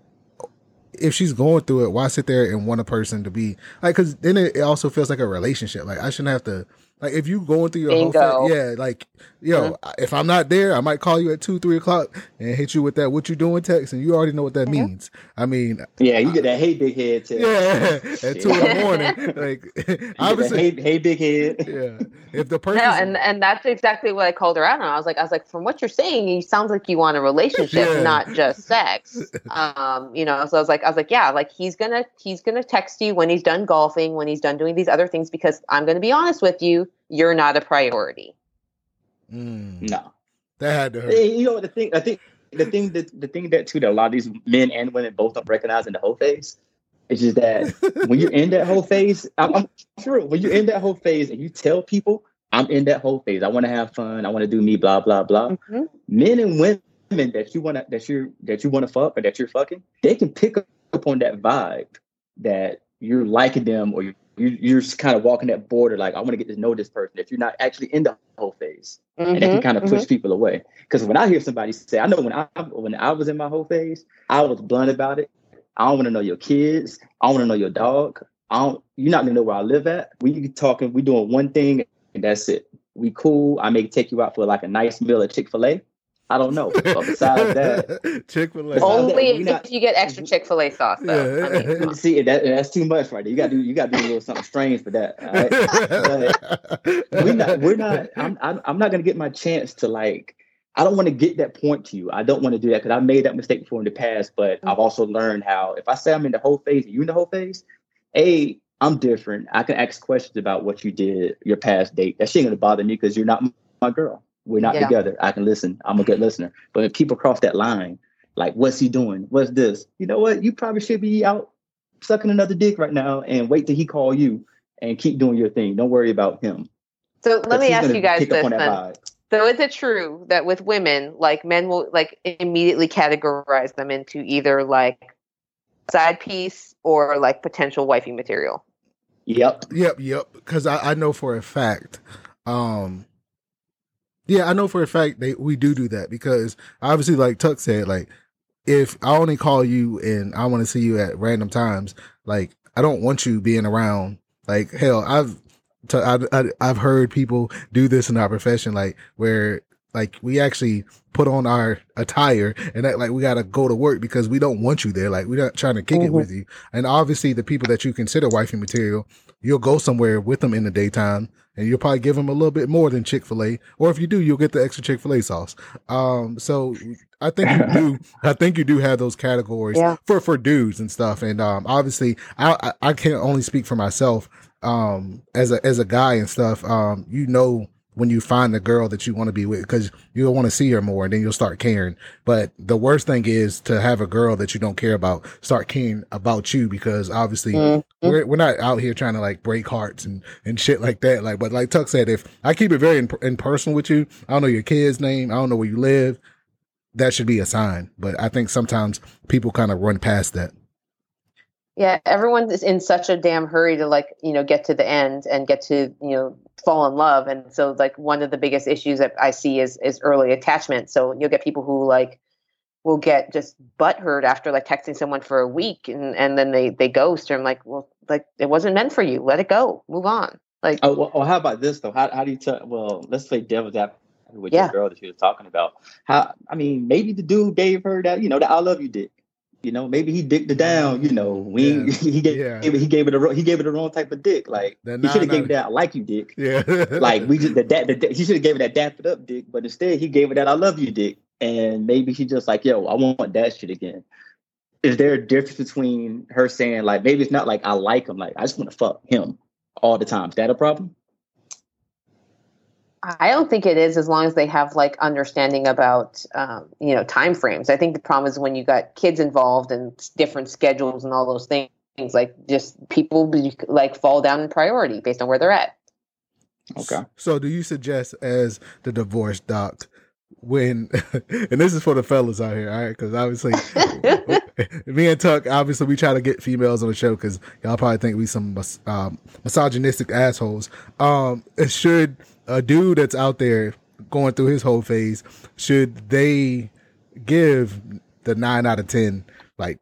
if she's going through it, why sit there and want a person to be like? Because then it also feels like a relationship. Like I shouldn't have to. Like if you going through your whole Bingo. phase, yeah. Like yo, if I'm not there, I might call you at two, three o'clock and hit you with that. What you doing? Text, and you already know what that means. I mean, Yeah, you get that hey big head too. yeah, at two in the morning. Like You get obviously, hey, hey big head. yeah. If the person, No, and and that's exactly what I called her out on. I was like, I was like, from what you're saying, you sounds like you want a relationship, Yeah. not just sex. Um, you know, so I was like, I was like, yeah, like he's gonna he's gonna text you when he's done golfing, when he's done doing these other things, because I'm gonna be honest with you, you're not a priority. Mm, No. that had to hurt. You know the thing I think the thing that the thing that too that a lot of these men and women both don't recognize in the whole phase is just that when you're in that whole phase, I'm, I'm true. When you're in that whole phase and you tell people, I'm in that whole phase. I want to have fun. I want to do me. Blah blah blah. Mhm. Men and women that you want to that you that you want to fuck or that you're fucking, they can pick up on that vibe that you're liking them or you you're just kind of walking that border. Like I want to get to know this person. If you're not actually in the whole phase and that can Mhm, kind of push people away. Because when I hear somebody say, I know when I when I was in my whole phase, I was blunt about it. I don't want to know your kids. I want to know your dog. I don't. You're not gonna know where I live at. We talking. We doing one thing and that's it. We cool. I may take you out for like a nice meal at Chick Fil A. I don't know. But besides that, Chick Fil Besides A. that, Only we if not- you get extra mhm. Chick Fil A sauce, though. I mean, see that that's too much right there. You got to do. You got to do a little something strange for that. All right? we're not we're not I'm, I'm i'm not gonna get my chance to like i don't want to get that point to you i don't want to do that because i made that mistake before in the past but i've also learned how if i say i'm in the whole phase and you in the whole phase a i'm different i can ask questions about what you did your past date that shit ain't gonna bother me because you're not my girl we're not Yeah. together i can listen i'm a good listener but if people cross that line like what's he doing what's this you know what you probably should be out sucking another dick right now and wait till he call you and keep doing your thing don't worry about him So let me ask you guys this then. So is it true that with women, like men will like immediately categorize them into either like side piece or like potential wifey material? Yep. Yep, yep. Because I, I know for a fact. Um, yeah, I know for a fact they we do do that because obviously, like Tuck said, like if I only call you and I want to see you at random times, like I don't want you being around. Like hell, I've t- I, I, I've heard people do this in our profession, like where like we actually put on our attire and act like we gotta go to work because we don't want you there. Like we're not trying to kick it Mhm. with you. And obviously, the people that you consider wifey material, you'll go somewhere with them in the daytime, and you'll probably give them a little bit more than Chick Fil A. Or if you do, you'll get the extra Chick Fil A sauce. Um, so I think you do. I think you do have those categories Yeah. for for dudes and stuff. And um, obviously, I I, I can't only speak for myself. Um, as a as a guy and stuff, um, you know when you find the girl that you want to be with because you'll want to see her more and then you'll start caring. But the worst thing is to have a girl that you don't care about start caring about you because obviously Mhm. we're we're not out here trying to like break hearts and and shit like that. Like, but like Tuck said, if I keep it very in, in personal with you, I don't know your kid's name, I don't know where you live. That should be a sign. But I think sometimes people kind of run past that. Yeah, everyone is in such a damn hurry to like, you know, get to the end and get to, you know, fall in love. And so like one of the biggest issues that I see is is early attachment. So you'll get people who like will get just butthurt after like texting someone for a week and, and then they they ghost or I'm like, well, like it wasn't meant for you. Let it go. Move on. Like Oh, well, well, how about this though? How, how do you tell? Well, let's play devil's advocate with Yeah. your girl that she was talking about. How? I mean, maybe the dude gave her that, you know, that I love you dick. You know, maybe he dicked it down. You know, we Yeah. he gave Yeah. he gave it a wrong- he gave it the wrong type of dick. Like That he should have gave it that I like you dick. Yeah. Like we just that that he should have gave it that dap it up dick, but instead he gave it that I love you dick. And maybe she just like, yo, I want that shit again. Is there a difference between her saying like maybe it's not like I like him, like I just want to fuck him all the time? Is that a problem? I don't think it is as long as they have like understanding about um, you know time frames. I think the problem is when you got kids involved and different schedules and all those things. Like just people be- like fall down in priority based on where they're at. Okay. So, do you suggest as the divorce doc when, and this is for the fellas out here, all right? Because obviously, me and Tuck, obviously, we try to get females on the show because y'all probably think we some um, misogynistic assholes. Um, should a dude that's out there going through his whole phase, should they give the nine out of ten like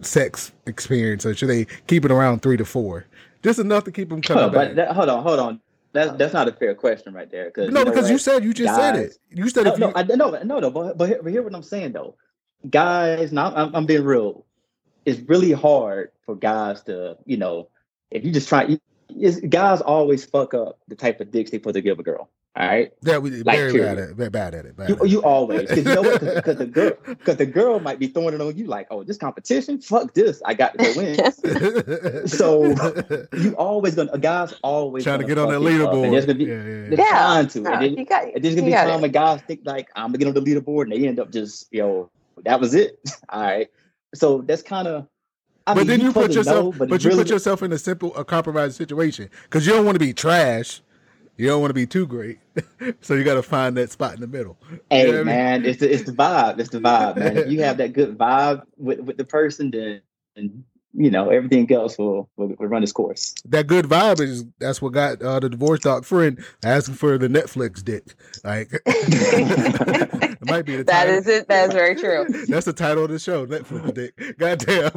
sex experience, or should they keep it around three to four? Just enough to keep them coming on, back. but that, hold on, hold on. That's that's not a fair question right there. Cause No, you know because you said you just said it. You said no, if no, you, I, no, no, no. But but hear what I'm saying though, guys. Now I'm, I'm being real. It's really hard for guys to, you know, if you just try. You- guys always fuck up the type of dicks they put to give a girl. All right, yeah, we like, very period. bad at it. Very bad at it. Bad you, at it. you always because you know what? Because the girl, because the girl might be throwing it on you like, oh, this competition, fuck this, I got to go win. So, you always gonna a guy's always trying to get on that fuck you up, and leaderboard. there's gonna be yeah, yeah, yeah. trying to, no, and then, you got and there's gonna be time it. when guys think like I'm gonna get on the leaderboard, and they end up just you know that was it. All right, so that's kind of. I But mean, then you put yourself, know, but, it's you really, put yourself in a simple, a compromised situation because you don't want to be trash. You don't want to be too great, so you got to find that spot in the middle. Hey You know what I mean? man, it's the it's the vibe. It's the vibe, man. If you have that good vibe with, with the person, then you know everything else will, will will run its course. That good vibe is that's what got uh, the divorce doc friend asking for the Netflix dick. Like it might be the That title. is it. That is very true. That's the title of the show, Netflix dick. Goddamn,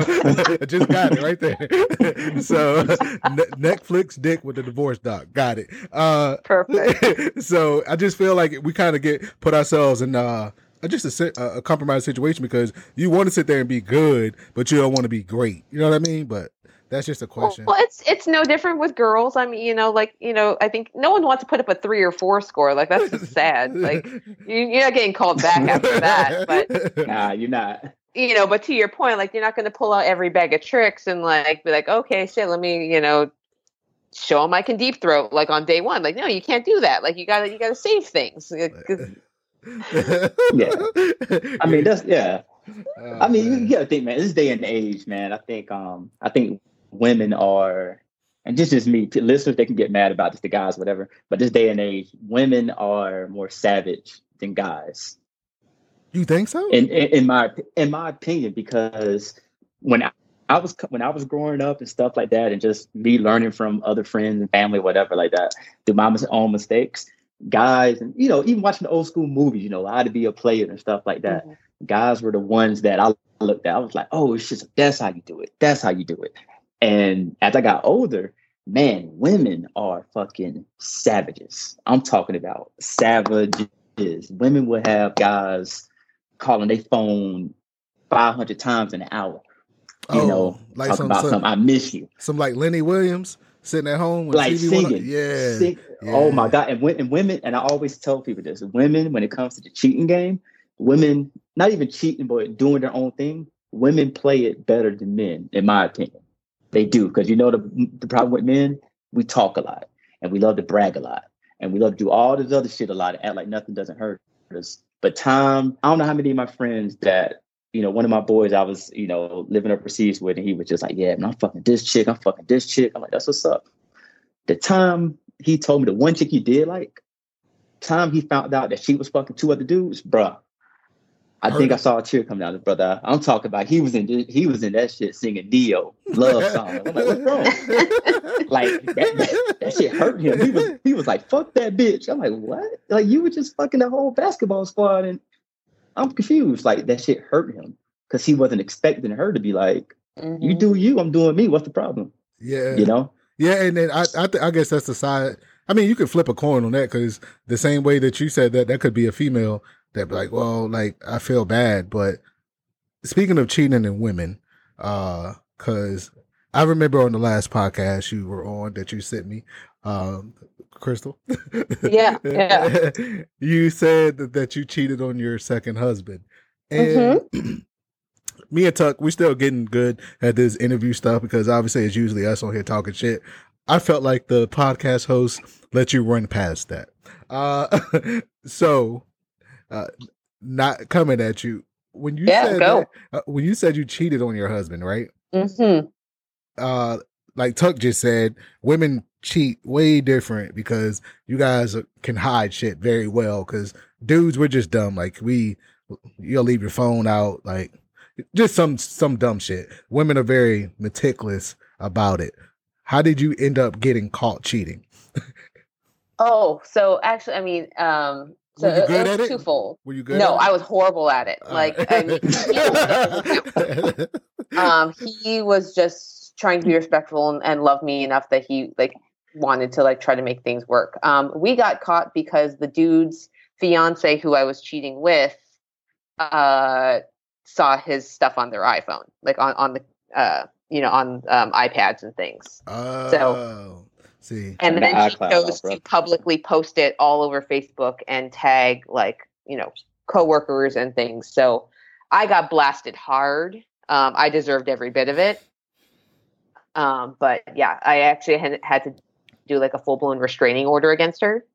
I just got it right there. so Ne- Netflix dick with the divorce doc. Got it. Uh, Perfect. so I just feel like we kind of get put ourselves in uh just a, si- a a compromised situation because you want to sit there and be good, but you don't want to be great. You know what I mean? But that's just a question. well, it's it's no different with girls. I mean, you know, like you know, I think no one wants to put up a three or four score. Like that's just sad. Like you, you're not getting called back after that. But Nah, you're not. you know, but to your point, like you're not going to pull out every bag of tricks and like be like, okay, shit, let me, you know, show them I can deep throat like on day one. Like, no, you can't do that. Like you gotta you gotta save things. Yeah. I mean, that's yeah. Oh, I mean, you, man. you gotta think, man. This day and age, man. I think, um, I think women are, and this is me. Listeners, they can get mad about this, the guys, whatever. But this day and age, women are more savage than guys. you think so? in, in in my in my opinion because when I, I was when I was growing up and stuff like that and just me learning from other friends and family whatever like that through my own mistakes guys and you know even watching the old school movies you know how to be a player and stuff like that Mhm. guys were the ones that I looked at I was like oh it's just that's how you do it that's how you do it and as I got older man women are fucking savages I'm talking about savages women will have guys calling their phone 500 times in an hour. You Oh, know, like talking some- about some- something. I miss you. Some like Lenny Williams sitting at home with Like TV singing. Yeah. Sing- Oh my. God. And, and women, and I always tell people this women, when it comes to the cheating game, women, not even cheating, but doing their own thing, women play it better than men, in my opinion. They do. Because you know, the, the problem with men, we talk a lot and we love to brag a lot and we love to do all this other shit a lot and act like nothing doesn't hurt us. But Tom, I don't know how many of my friends that, you know, one of my boys I was, you know, living overseas with, and he was just like, Yeah, man, I'm fucking this chick, I'm fucking this chick. I'm like, that's what's up. The time he told me the one chick he did like, time he found out that she was fucking two other dudes, bruh. I think I saw a tear come down his brother. I'm talking about he was in he was in that shit singing Dio love song. I'm like, what's wrong? Like that, that, that shit hurt him. He was he was like, fuck that bitch. I'm like, what? Like you were just fucking the whole basketball squad and I'm confused. Like that shit hurt him because he wasn't expecting her to be like, Mhm. you do you, I'm doing me. What's the problem? yeah. You know? Yeah, and then I I, th- I guess that's the side. I mean, you could flip a coin on that because the same way that you said that, that could be a female that be like, well, like I feel bad, but speaking of cheating in women, uh, cause I remember on the last podcast you were on that you sent me, um, Crystal. Yeah, yeah. you said that, that you cheated on your second husband. And me and Tuck, we're still getting good at this interview stuff because obviously it's usually us on here talking shit. I felt like the podcast host let you run past that. Uh, so, uh, not coming at you when you Yeah, said that- uh, when you said you cheated on your husband, right? hmm uh like Tuck just said, women cheat way different because you guys can hide shit very well. Because dudes, we're just dumb. Like we, you'll leave your phone out, like just some some dumb shit. Women are very meticulous about it. How did you end up getting caught cheating? Oh, so actually, I mean, um, so you it, good it at was it? twofold. Were you good? No, at it? I was horrible at it. Like, I mean, um, he was just trying to be respectful and, and love me enough that he like wanted to like try to make things work. Um, we got caught because the dude's fiance who I was cheating with uh, saw his stuff on their iPhone, like on on the uh, you know on um, iPads and things. oh, see, And then the he iCloud chose to publicly post it all over Facebook and tag like, you know, coworkers and things. So I got blasted hard. Um, I deserved every bit of it. Um, but yeah, I actually had, had to do like a full blown restraining order against her.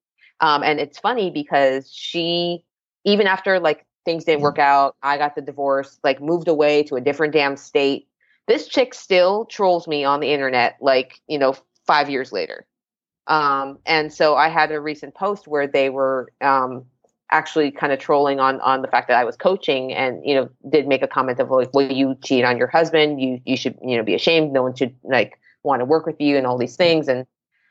Um, and it's funny because she, even after like things didn't work out, I got the divorce, like moved away to a different damn state. This chick still trolls me on the internet, like, you know, five years later. Um, and so I had a recent post where they were um, actually kind of trolling on on the fact that I was coaching, and you know, did make a comment of like, "Well, you cheat on your husband. You you should you know be ashamed. No one should like want to work with you, and all these things." And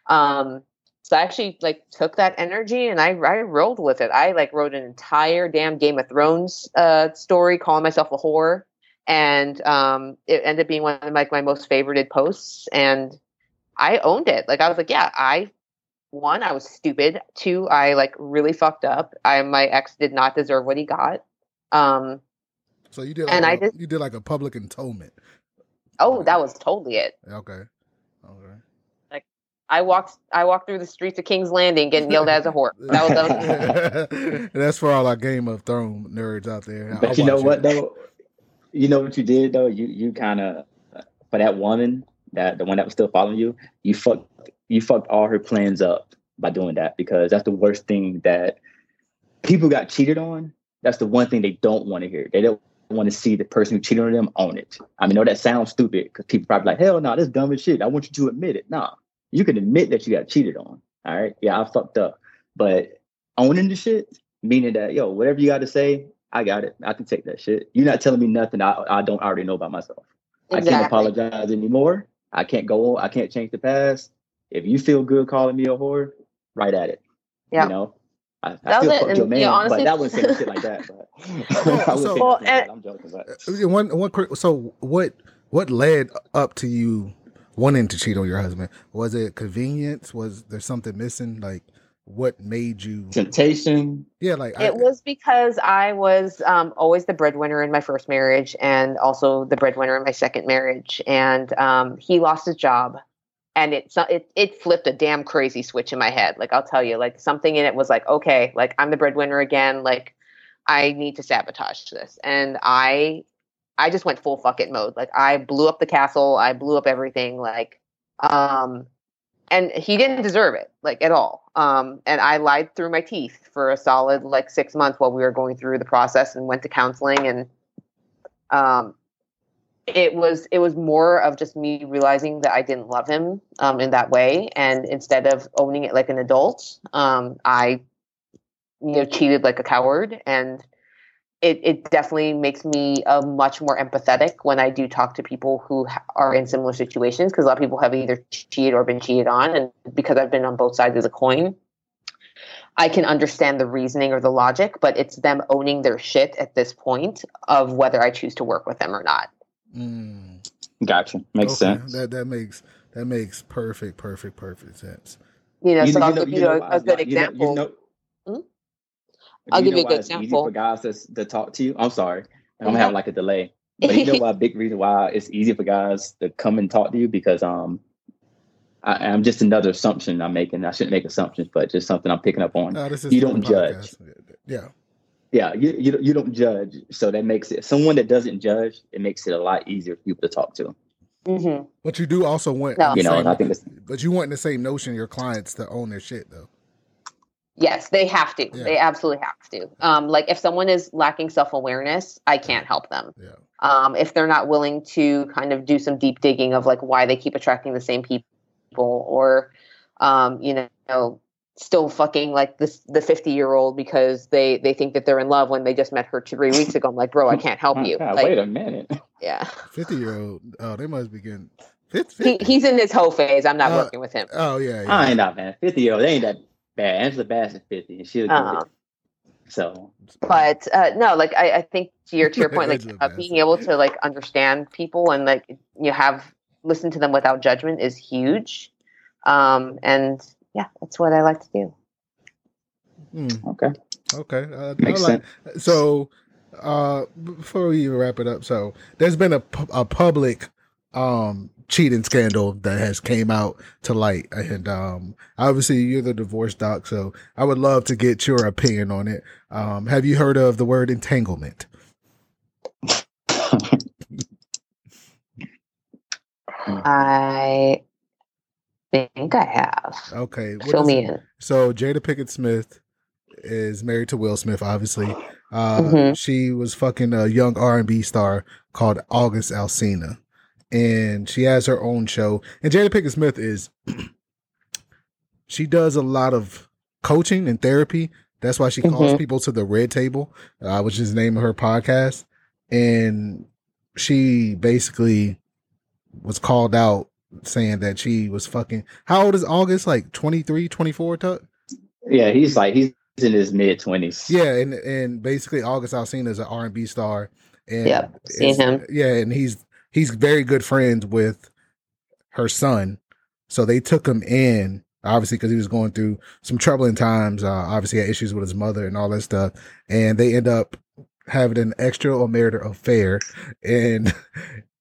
um, so I actually like took that energy and I I rolled with it. I like wrote an entire damn Game of Thrones uh, story calling myself a whore, and um, it ended up being one of like my most favorited posts and. I owned it. Like I was like, yeah, I one, I was stupid. Two, I like really fucked up. I my ex did not deserve what he got. Um so you did, like and a, I just- you did like a public atonement. oh, that was totally it. Okay, okay. Like I walked I walked through the streets of King's Landing getting yelled at as a whore. That was, that was that's for all our Game of Thrones nerds out there. But I'll you know what it. though? You know what you did though? You you kind of for that woman that the one that was still following you, you fucked you fucked all her plans up by doing that because that's the worst thing that people got cheated on. That's the one thing they don't want to hear. They don't want to see the person who cheated on them own it. I mean, no, that sounds stupid because people probably like, hell no, that's dumb as shit. I want you to admit it. Nah, you can admit that you got cheated on. All right, yeah, I fucked up, but owning the shit, meaning that yo, whatever you got to say, I got it. I can take that shit. You're not telling me nothing I, I don't already know about myself. I can't apologize anymore. I can't go on. I can't change the past. If you feel good calling me a whore, right at it. Yeah. You know, I, I That was still fucked your man, know, honestly- but that wouldn't say shit like that. But I wouldn't say so- nothing like that. Well, I'm joking. But Uh, One, one quick. So, what, what led up to you wanting to cheat on your husband? Was it convenience? Was there something missing? Like, what made you? temptation. Yeah, like I, It was because I was um, always the breadwinner in my first marriage and also the breadwinner in my second marriage. And um, he lost his job. And it, it it flipped a damn crazy switch in my head. Like I'll tell you, like something in it was like, okay, like I'm the breadwinner again. Like I need to sabotage this. And I I just went full fuck it mode. Like I blew up the castle. I blew up everything. Like um and he didn't deserve it like at all um and i lied through my teeth for a solid like six months while we were going through the process and went to counseling and um it was it was more of just me realizing that i didn't love him um in that way. And instead of owning it like an adult um i you know cheated like a coward. And it, it definitely makes me uh, much more empathetic when I do talk to people who are in similar situations because a lot of people have either cheated or been cheated on, and because I've been on both sides of the coin, I can understand the reasoning or the logic, but it's them owning their shit at this point of whether I choose to work with them or not. Mm, Gotcha. Makes okay, sense. That that makes that makes perfect, perfect, perfect sense. You know, You so know- I'll know- give you you, know a, a good not- you know- you example. know- Hmm? I'll give you a why good it's easy example. for guys to, to talk to you. I'm sorry. I'm Mhm. having like a delay. But you know why? Big reason why it's easy for guys to come and talk to you because um, I, I'm just another assumption I'm making. I shouldn't make assumptions, but just something I'm picking up on. No, You don't the judge. podcast. Yeah. Yeah, you, you you don't judge, so that makes it someone that doesn't judge. It makes it a lot easier for people to talk to. Mhm. But you do also want No. You know, same- I think but you want the same notion your clients to own their shit though. Yes, they have to. Yeah. They absolutely have to. Um, like if someone is lacking self awareness, I can't help them. Yeah. Um, if they're not willing to kind of do some deep digging of like why they keep attracting the same people, or um, you know, still fucking like this the fifty year old because they they think that they're in love when they just met her three weeks ago. I'm like, bro, I can't help you. God, Like, wait a minute. yeah, Fifty year old. Oh, they must be getting fifty. he, he's in this whole phase. I'm not Uh, working with him. oh yeah. yeah. I ain't that man. Fifty year old, they ain't that bad. Angela Bassett's fifty, and she'll do Uh-huh. So but uh, no, like I, I think to your to your point, like uh, being able to like understand people and like you have listen to them without judgment is huge. Um, and yeah, that's what I like to do. Hmm, okay, okay. Uh, I makes like- sense. So, uh, before we even wrap it up, so there's been a, a public um cheating scandal that has came out to light, and um, obviously you're the divorce doc, so I would love to get your opinion on it. Um, have you heard of the word entanglement? I think I have. Okay, what Fill me it? in. So Jada Pickett Smith is married to Will Smith, obviously. Uh, Mhm. She was fucking a young R and B star called August Alsina, and she has her own show. And Jada Pickett Smith is she does a lot of coaching and therapy. That's why she calls Mhm. people to the Red Table, uh, which is the name of her podcast. And she basically was called out saying that she was fucking. How old is August? Like 23, 24, Tuck? yeah, he's like he's in his mid twenties. Yeah, and and basically August Alsina is an R and B star, and Yep, seen him. Yeah, and he's he's very good friends with her son, so they took him in obviously because he was going through some troubling times. Uh, obviously, had issues with his mother and all that stuff, and they end up having an extramarital affair. And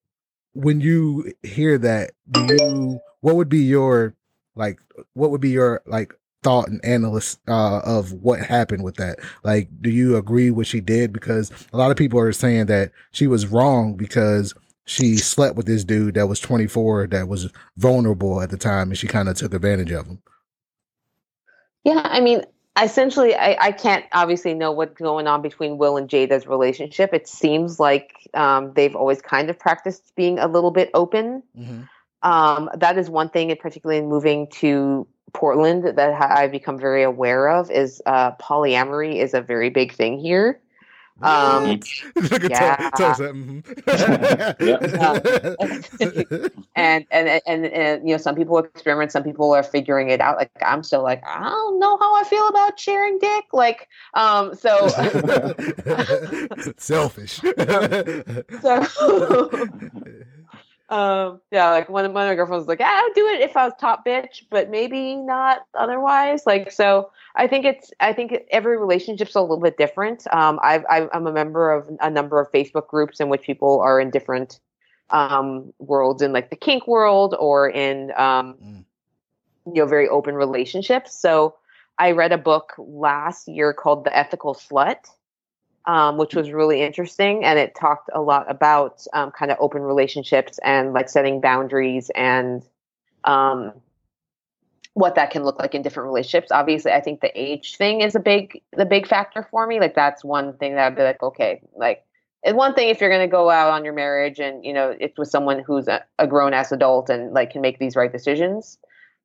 when you hear that, do you what would be your like what would be your like thought and analyst uh, of what happened with that. Like, do you agree what she did? Because a lot of people are saying that she was wrong because she slept with this dude that was 24 that was vulnerable at the time and she kind of took advantage of him. Yeah, I mean, essentially, I, I can't obviously know what's going on between Will and Jada's relationship. It seems like um, they've always kind of practiced being a little bit open. Um, that is one thing, in particularly in moving to Portland, that I've become very aware of is uh, polyamory is a very big thing here. Um, Yeah. Tuck- Tuck said, mhm. and, and and and you know, some people experiment, some people are figuring it out. Like I'm still like, I don't know how I feel about sharing dick. Like, um, so Selfish. so um yeah like one of my girlfriends was like "Ah, i would do it if i was top bitch but maybe not otherwise. Like so i think it's i think every relationship's a little bit different. Um I've, I've i'm a member of a number of facebook groups in which people are in different um worlds in like the kink world or in um Mm. you know very open relationships. So i read a book last year called the ethical slut um, which was really interesting. And it talked a lot about um, kind of open relationships and like setting boundaries and um, what that can look like in different relationships. Obviously, I think the age thing is a big the big factor for me. Like that's one thing that I'd be like, okay, like it's one thing if you're going to go out on your marriage and you know it's with someone who's a, a grown ass adult and like can make these right decisions.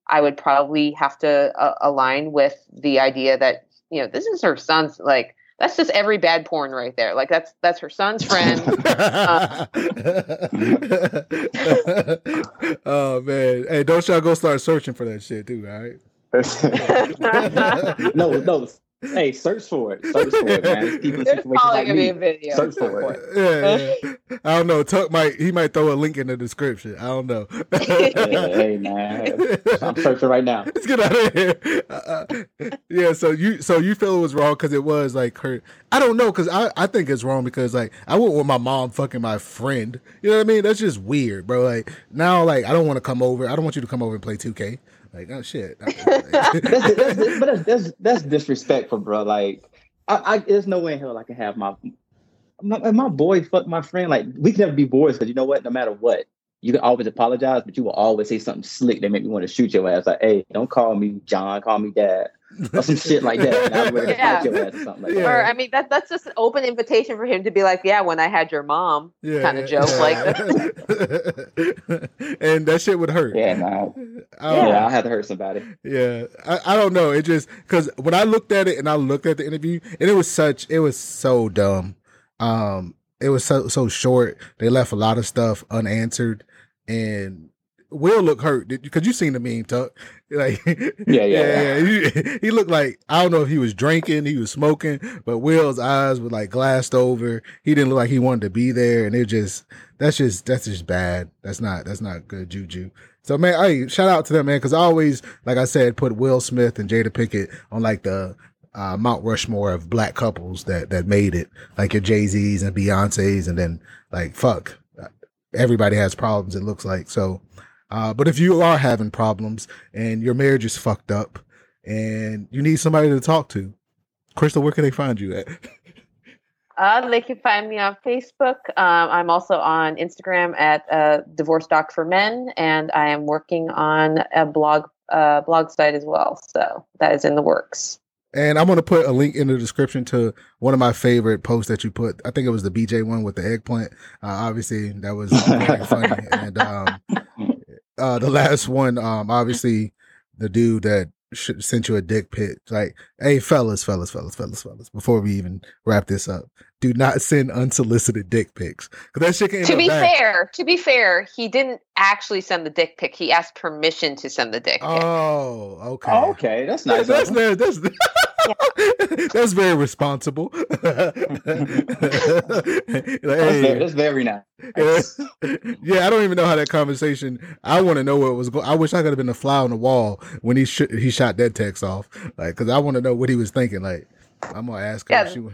I would probably have to uh, align with the idea that you know this is her son's like that's just every bad porn right there. Like that's that's her son's friend. oh man. Hey, don't y'all go start searching for that shit too, all right? no, no. Hey, search for it. Search for it, man. It's people in situations probably like gonna be me. a video. Search for it. Yeah, yeah. I don't know. Tuck might he might throw a link in the description. I don't know. Yeah, hey, man. I'm searching right now. Let's get out of here. Uh, uh, yeah, so you so you feel it was wrong because it was like her. I don't know because I I think it's wrong because like I wouldn't want my mom fucking my friend. You know what I mean? That's just weird, bro. Like now, like I don't want to come over. I don't want you to come over and play two K. Like oh shit. that's, that's, but that's, that's that's disrespectful, bro. Like, I, I there's no way in hell I can have my my, my boy fuck my friend. Like, we can never be boys because you know what? No matter what, you can always apologize, but you will always say something slick that make me want to shoot your ass. Like, hey, don't call me John, call me Dad, or some shit like that. And I'm ready Yeah. your ass or something like Yeah. that. Or I mean, that that's just an open invitation for him to be like, "Yeah, when I had your mom," yeah, kind of joke. Like, and that shit would hurt. Yeah, man. I don't. Yeah, I had to hurt somebody. Yeah, I, I don't know. It just because when I looked at it and I looked at the interview, and it was such, it was so dumb. Um, it was so so short. They left a lot of stuff unanswered, and Will looked hurt because you seen the meme, Tuck. Like, Yeah, yeah, He, he looked like I don't know if he was drinking, he was smoking, but Will's eyes were like glassed over. He didn't look like he wanted to be there, and it just that's just that's just bad. That's not that's not good juju. So man, hey, shout out to them, man, because I always, like I said, put Will Smith and Jada Pickett on like the uh, Mount Rushmore of black couples that that made it, like your Jay Z's and Beyonces, and then like fuck, everybody has problems. It looks like so. Uh, but if you are having problems and your marriage is fucked up and you need somebody to talk to, Crystal, where can they find you at? uh, they can find me on Facebook. Um, I'm also on Instagram at uh, Divorce Doc for Men, and I am working on a blog uh, blog site as well. So that is in the works. And I'm going to put a link in the description to one of my favorite posts that you put. I think it was the BJ one with the eggplant. Uh, obviously, that was very funny. And um, uh, the last one, um, obviously, the dude that sh- sent you a dick pic. Like, hey, fellas, fellas, fellas, fellas, fellas. Before we even wrap this up, do not send unsolicited dick pics because that shit can To be bad. fair, to be fair, he didn't actually send the dick pic. He asked permission to send the dick pic. Oh, okay. Oh, okay, that's Yeah, nice. that's of that's that's, that's very responsible. Like, That's, very, hey, that's very nice. yeah, I don't even know how that conversation. I want to know what it was going. I wish I could have been a fly on the wall when he sh- he shot that text off, like because I want to know what he was thinking. Like, I'm gonna ask her. Yeah. if she was,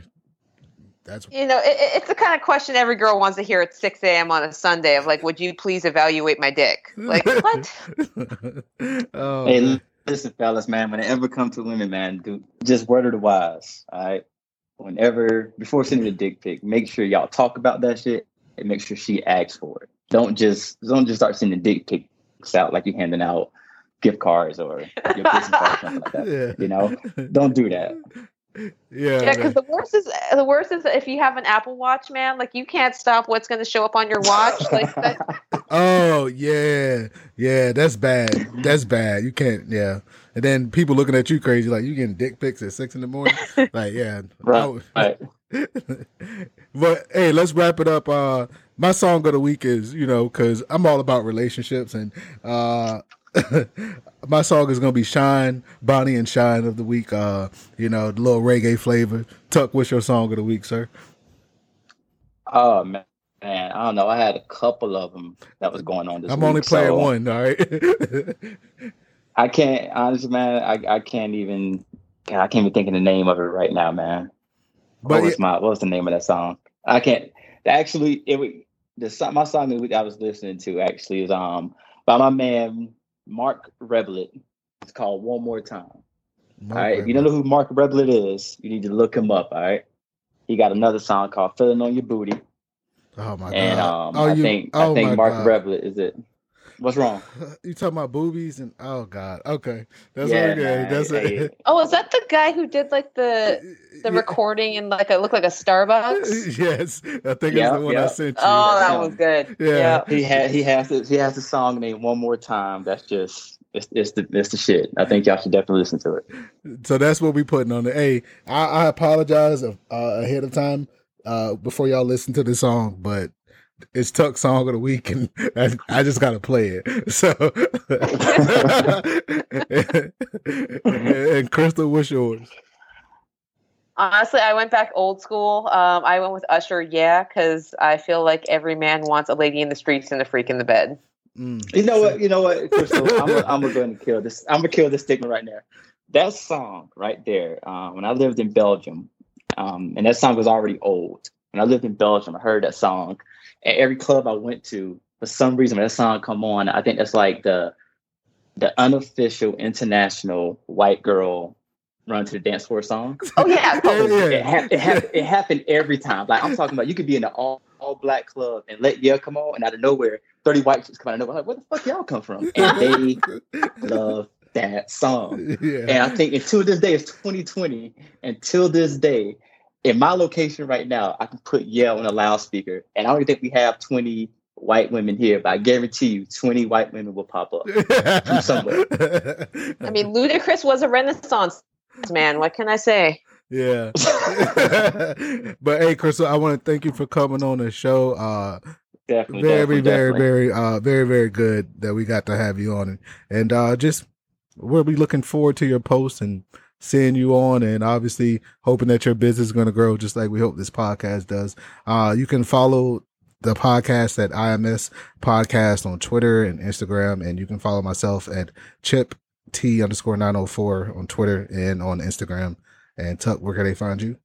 that's You know, it, it- it's the kind of question every girl wants to hear at 6 a.m. on a Sunday of like, would you please evaluate my dick? Like, what? oh, Hey, man. Listen, fellas, man. When it ever comes to women, man, do just word of the wise. All right. Whenever before sending a dick pic, make sure y'all talk about that shit and make sure she asks for it. Don't just don't just start sending dick pics out like you're handing out gift cards or your business card or something like that. yeah, You know, don't do that. Yeah, Yeah, because the worst is the worst is if you have an Apple Watch, man. Like, you can't stop what's going to show up on your watch. Like, that, Oh yeah, yeah, that's bad. That's bad. You can't. Yeah, and then people looking at you crazy, like you getting dick pics at six in the morning. Like, yeah, Right. Right. but hey, let's wrap it up. Uh, my song of the week is you know because I'm all about relationships, and uh, my song is gonna be "Shine," Bonnie and Shine of the week. Uh, you know, the little reggae flavor. Tuck, what's your song of the week, sir? Oh man. Man, I don't know. I had a couple of them that was going on this I'm week, only playing so one. All right. I can't honestly, man. I, I can't even. God, I can't even think of the name of it right now, man. but what was my what was the name of that song? I can't. Actually, it the song. My song that I was listening to actually is um by my man Marc Rebillet. It's called One More Time. all right. If you don't know who Marc Rebillet is, you need to look him up. All right. He got another song called "Feeling on Your Booty," Oh my and god! um, oh, I you, think oh I think Mark God. Reblett is it. What's wrong? You talking about boobies and oh god. Okay, that's Yeah, okay. man, That's hey, it. oh, is that the guy who did like the the recording and like a look like a Starbucks? yes, I think Yeah, it's the one I sent you. Oh, that Yeah. was good. Yeah. Yeah. He had he has this he has the song named "One More Time." That's just it's, it's the it's the shit. I think y'all should definitely listen to it. So that's what we putting on the. Hey, I, I apologize uh, ahead of time uh, before y'all listen to the song, but it's Tuck song of the week, and I, I just gotta play it. So, and Crystal, what's yours? Honestly, I went back old school. Um, I went with Usher, yeah, because I feel like every man wants a lady in the streets and a freak in the bed. Mm. You know what? You know what, Crystal? I'm gonna I'm gonna go and kill this. I'm gonna kill this stigma right there. That song right there. Uh, when I lived in Belgium, um, and that song was already old. When I lived in Belgium, I heard that song. At every club I went to, for some reason, when that song come on, I think that's like the the unofficial international white girl run to the dance floor song. Oh yeah, totally. Yeah. It, hap- it, hap- it happened every time. Like I'm talking about, you could be in an all, all black club and let Yeah come on, and out of nowhere, 30 white chicks come out of nowhere. Like, where the fuck y'all come from? And they love that song. yeah. And I think until this day, it's 2020. Until this day, in my location right now, I can put Yeah on a loudspeaker, and I don't think we have 20 white women here, but I guarantee you, 20 white women will pop up. from somewhere. I mean, Ludacris was a renaissance man. What can I say? Yeah. but hey, Crystal, I want to thank you for coming on the show. Uh Definitely, very, definitely, very, definitely. very uh very, very good that we got to have you on and uh just we'll be looking forward to your posts and seeing you on and obviously hoping that your business is going to grow just like we hope this podcast does. Uh you can follow the podcast at IMS podcast on Twitter and Instagram and you can follow myself at Chip T underscore 904 on Twitter and on Instagram. And Tuck, where can they find you?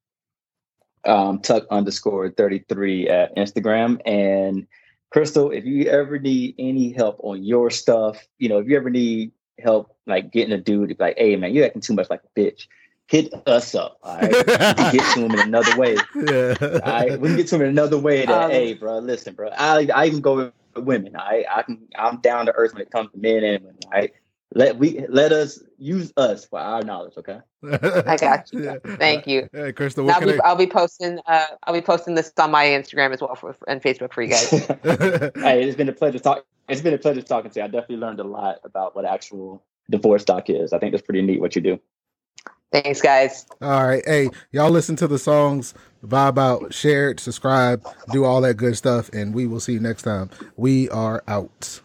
um, Tuck underscore 33 at Instagram. And Crystal, if you ever need any help on your stuff, you know, if you ever need help like getting a dude to be like, hey man, you're acting too much like a bitch, hit us up. All right. we can get to him in another way. Yeah. All right. We can get to him in another way that, Um, hey, bro, listen, bro. I I can go with women. I I can I'm down to earth when it comes to men and women. All right. Let we let us use us for our knowledge, okay? I got you. Yeah. Thank you. Hey, Crystal, what I'll be, I'll be posting. Uh, I'll be posting this on my Instagram as well for, and Facebook for you guys. hey, it's been a pleasure talk. It's been a pleasure talking to you. I definitely learned a lot about what actual divorce doc is. I think that's pretty neat what you do. Thanks, guys. All right. Hey, y'all listen to the songs, vibe out, share it, subscribe, do all that good stuff, and we will see you next time. We are out.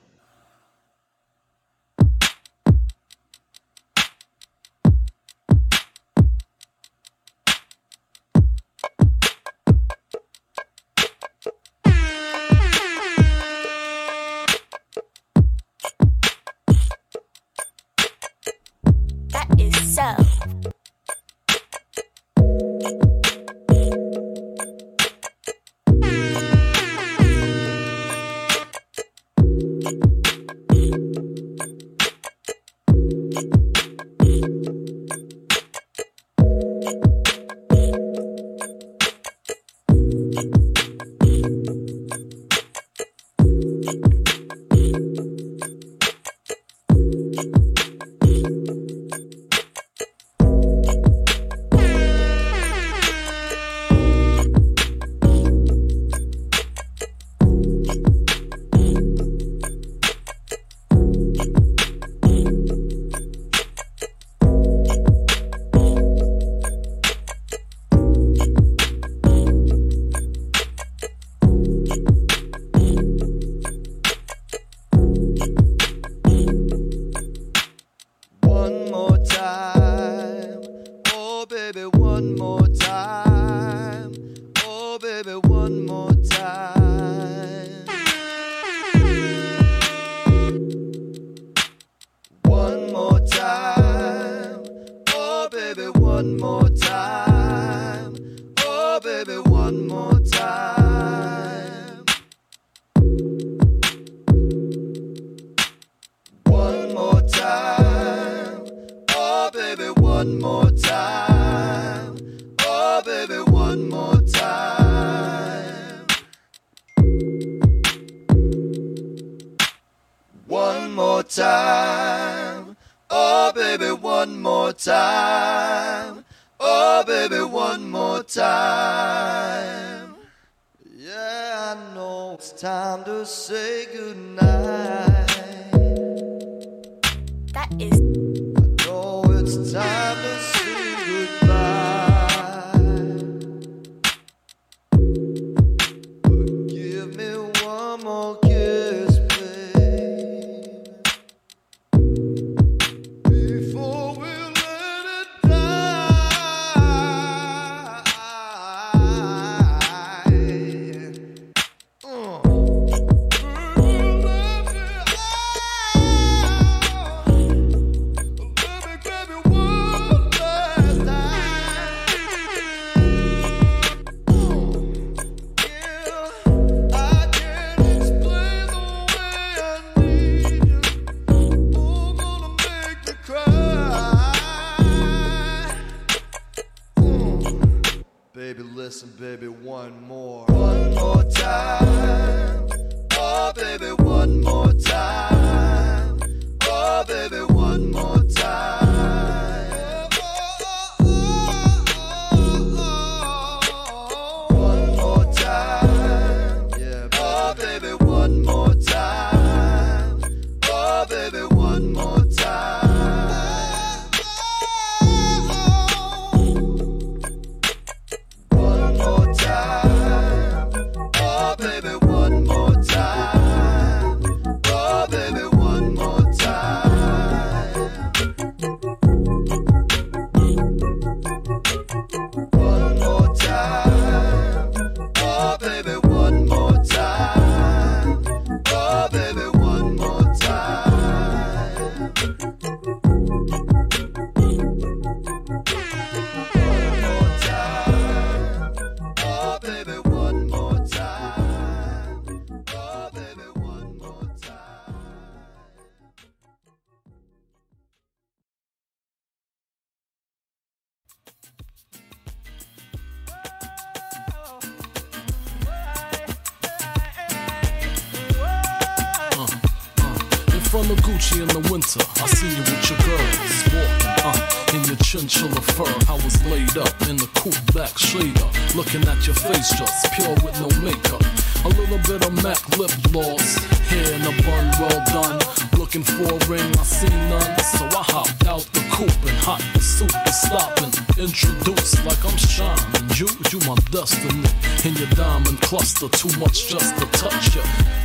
Cluster, too much just to touch ya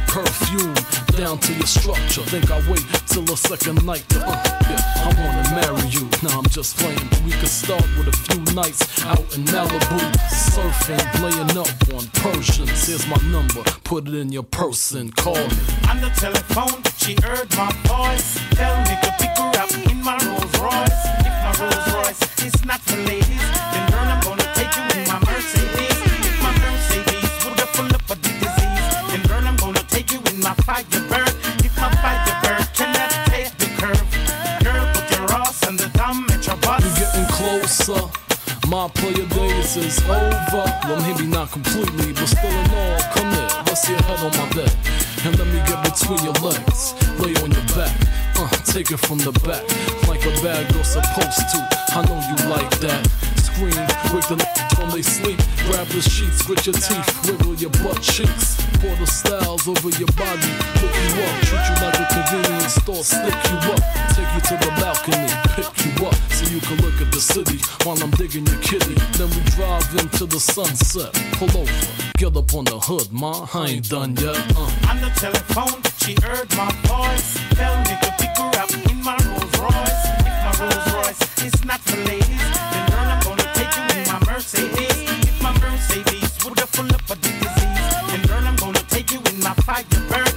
perfume down to your structure. Think I wait till the second night to, uh, yeah, I wanna marry you. Now I'm just playing. We could start with a few nights out in Malibu, surfing, laying up on Persians. Here's my number, put it in your purse and call me. On the telephone, she heard my voice. Tell me to pick her up in my Rolls Royce. If my Rolls Royce is not for ladies, over. Well, maybe not completely, but still in all, come here. Rest your head on my bed. And let me get between your legs. Lay on your back. Uh, take it from the back. Like a bad girl supposed to. I know you like that. Scream, wake the n- from they sleep. Grab the sheets, grit your teeth, wiggle your butt cheeks. Pour the styles over your body. Look you up, treat you like a convenience store. Stick you up, take you to the balcony, while I'm digging your kitty. Then we drive into the sunset. Pull over, get up on the hood, ma. I ain't done yet. Uh. On the telephone, she heard my voice. Tell me to pick her up in my Rolls Royce. If my Rolls Royce is not for ladies, then girl, I'm gonna take you in my Mercedes. If my Mercedes would get full up the disease, then girl, I'm gonna take you in my Firebird.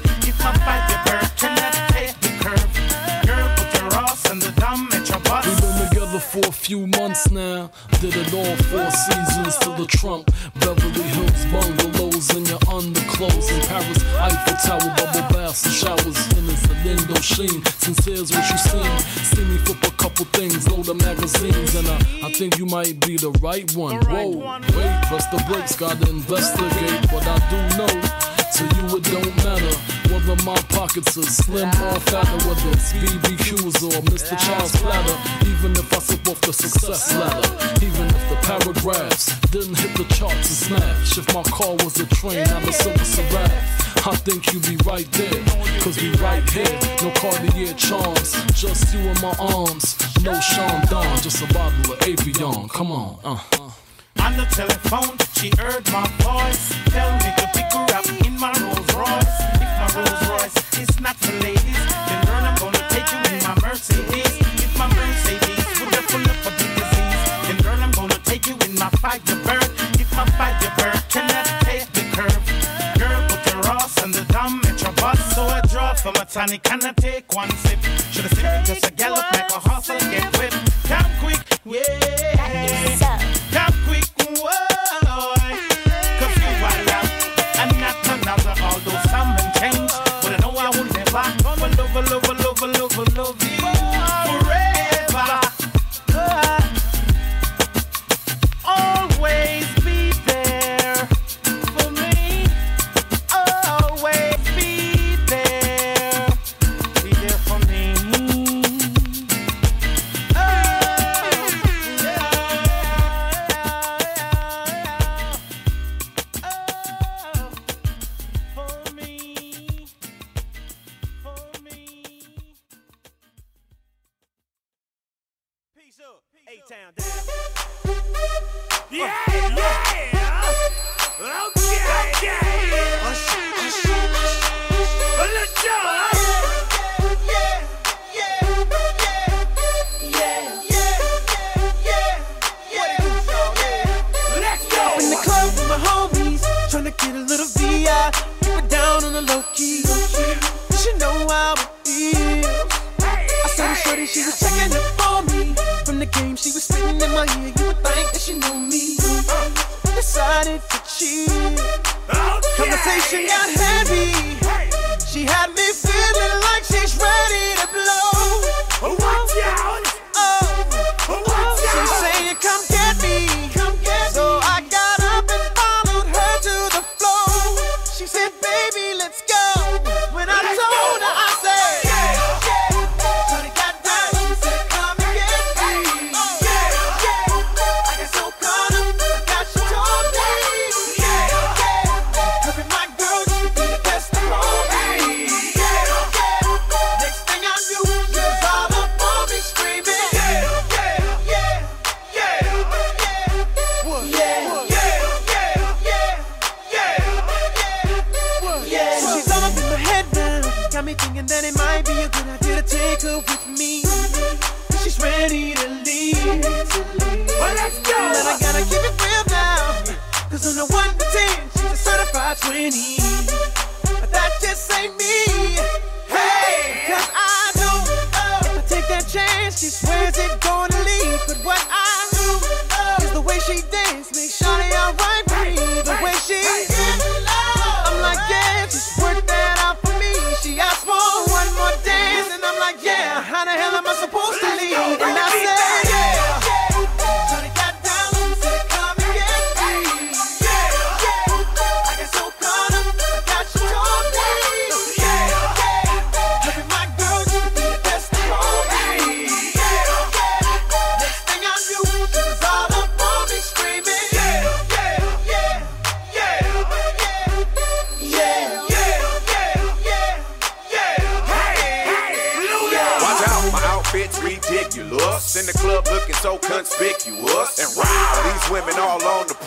Few months now. Did it all four seasons to the Trump. Beverly Hills bungalows in your underclothes. In Paris, Eiffel Tower, bubble baths and showers. And it's an Indochine. Since here's what you seen. See me flip a couple things, load of magazines. And I, I think you might be the right one. Whoa, wait, press the brakes, gotta investigate. But I do know. To you it don't matter whether my pockets are slim or fatter, whether it's BBQs or Mr. Chow's platter. Even if I slip off the success ladder, even if the paragraphs didn't hit the charts and smash. If my car was a train, not a silver Seraph. I think you'd be right there, cause we right here. No Cartier charms, just you in my arms. No Sean Don, just a bottle of Avion. Come on, uh. On the telephone, she heard my voice. Tell me to pick her up in my Rolls Royce. If my Rolls Royce is not for ladies, then girl, I'm gonna take you in my Mercedes. If my Mercedes would get full of the disease, then girl, I'm gonna take you in my Firebird. If my Firebird cannot take the curve, girl, put your ass on the dumb your bus. So I draw from a tonic and I take one sip. Should've sipped just a gallop like a horse and get whipped. Come quick, yeah. So, Come never. Love, love, Yeah, yeah.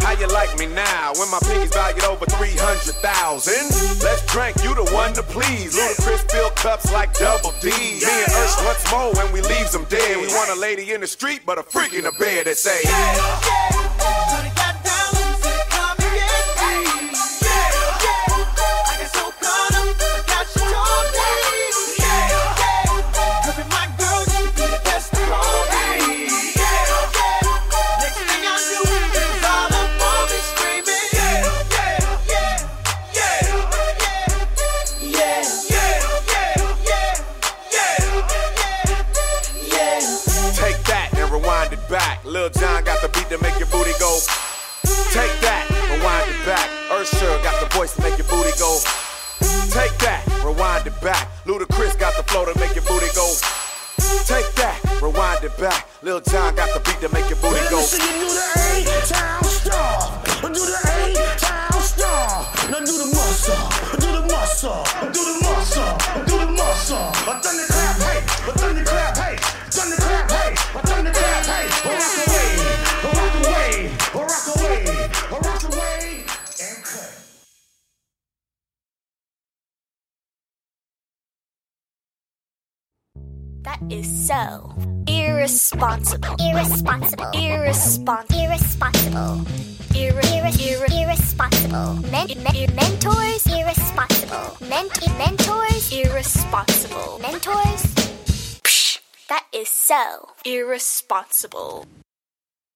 How you like me now when my pinky's valued over 300,000? Let's drink, you the one to please. Ludacris fill cups like double D. Me and Ursh once more when we leaves them dead. We want a lady in the street, but a freak in the bed that say, Shawty Usher got the voice to make your booty go. Take that, rewind it back. Ludacris got the flow to make your booty go. Take that, rewind it back. Lil Jon got the beat to make your booty go. Let me see you do the A-Town star. Do the A-Town star. Now do the muscle. Do the muscle. Do the muscle. Do the muscle. I done the clap, hey. I done the clap, hey. Done the clap, hey. I done the clap, hey. Rock away. That is so irresponsible. Irresponsible. Irresponsible. Irresponsible. Irre- irre- irre- irresponsible. Men- mentors. Irresponsible. Ment- mentors. Irresponsible. Mentors. Psh, that is so irresponsible.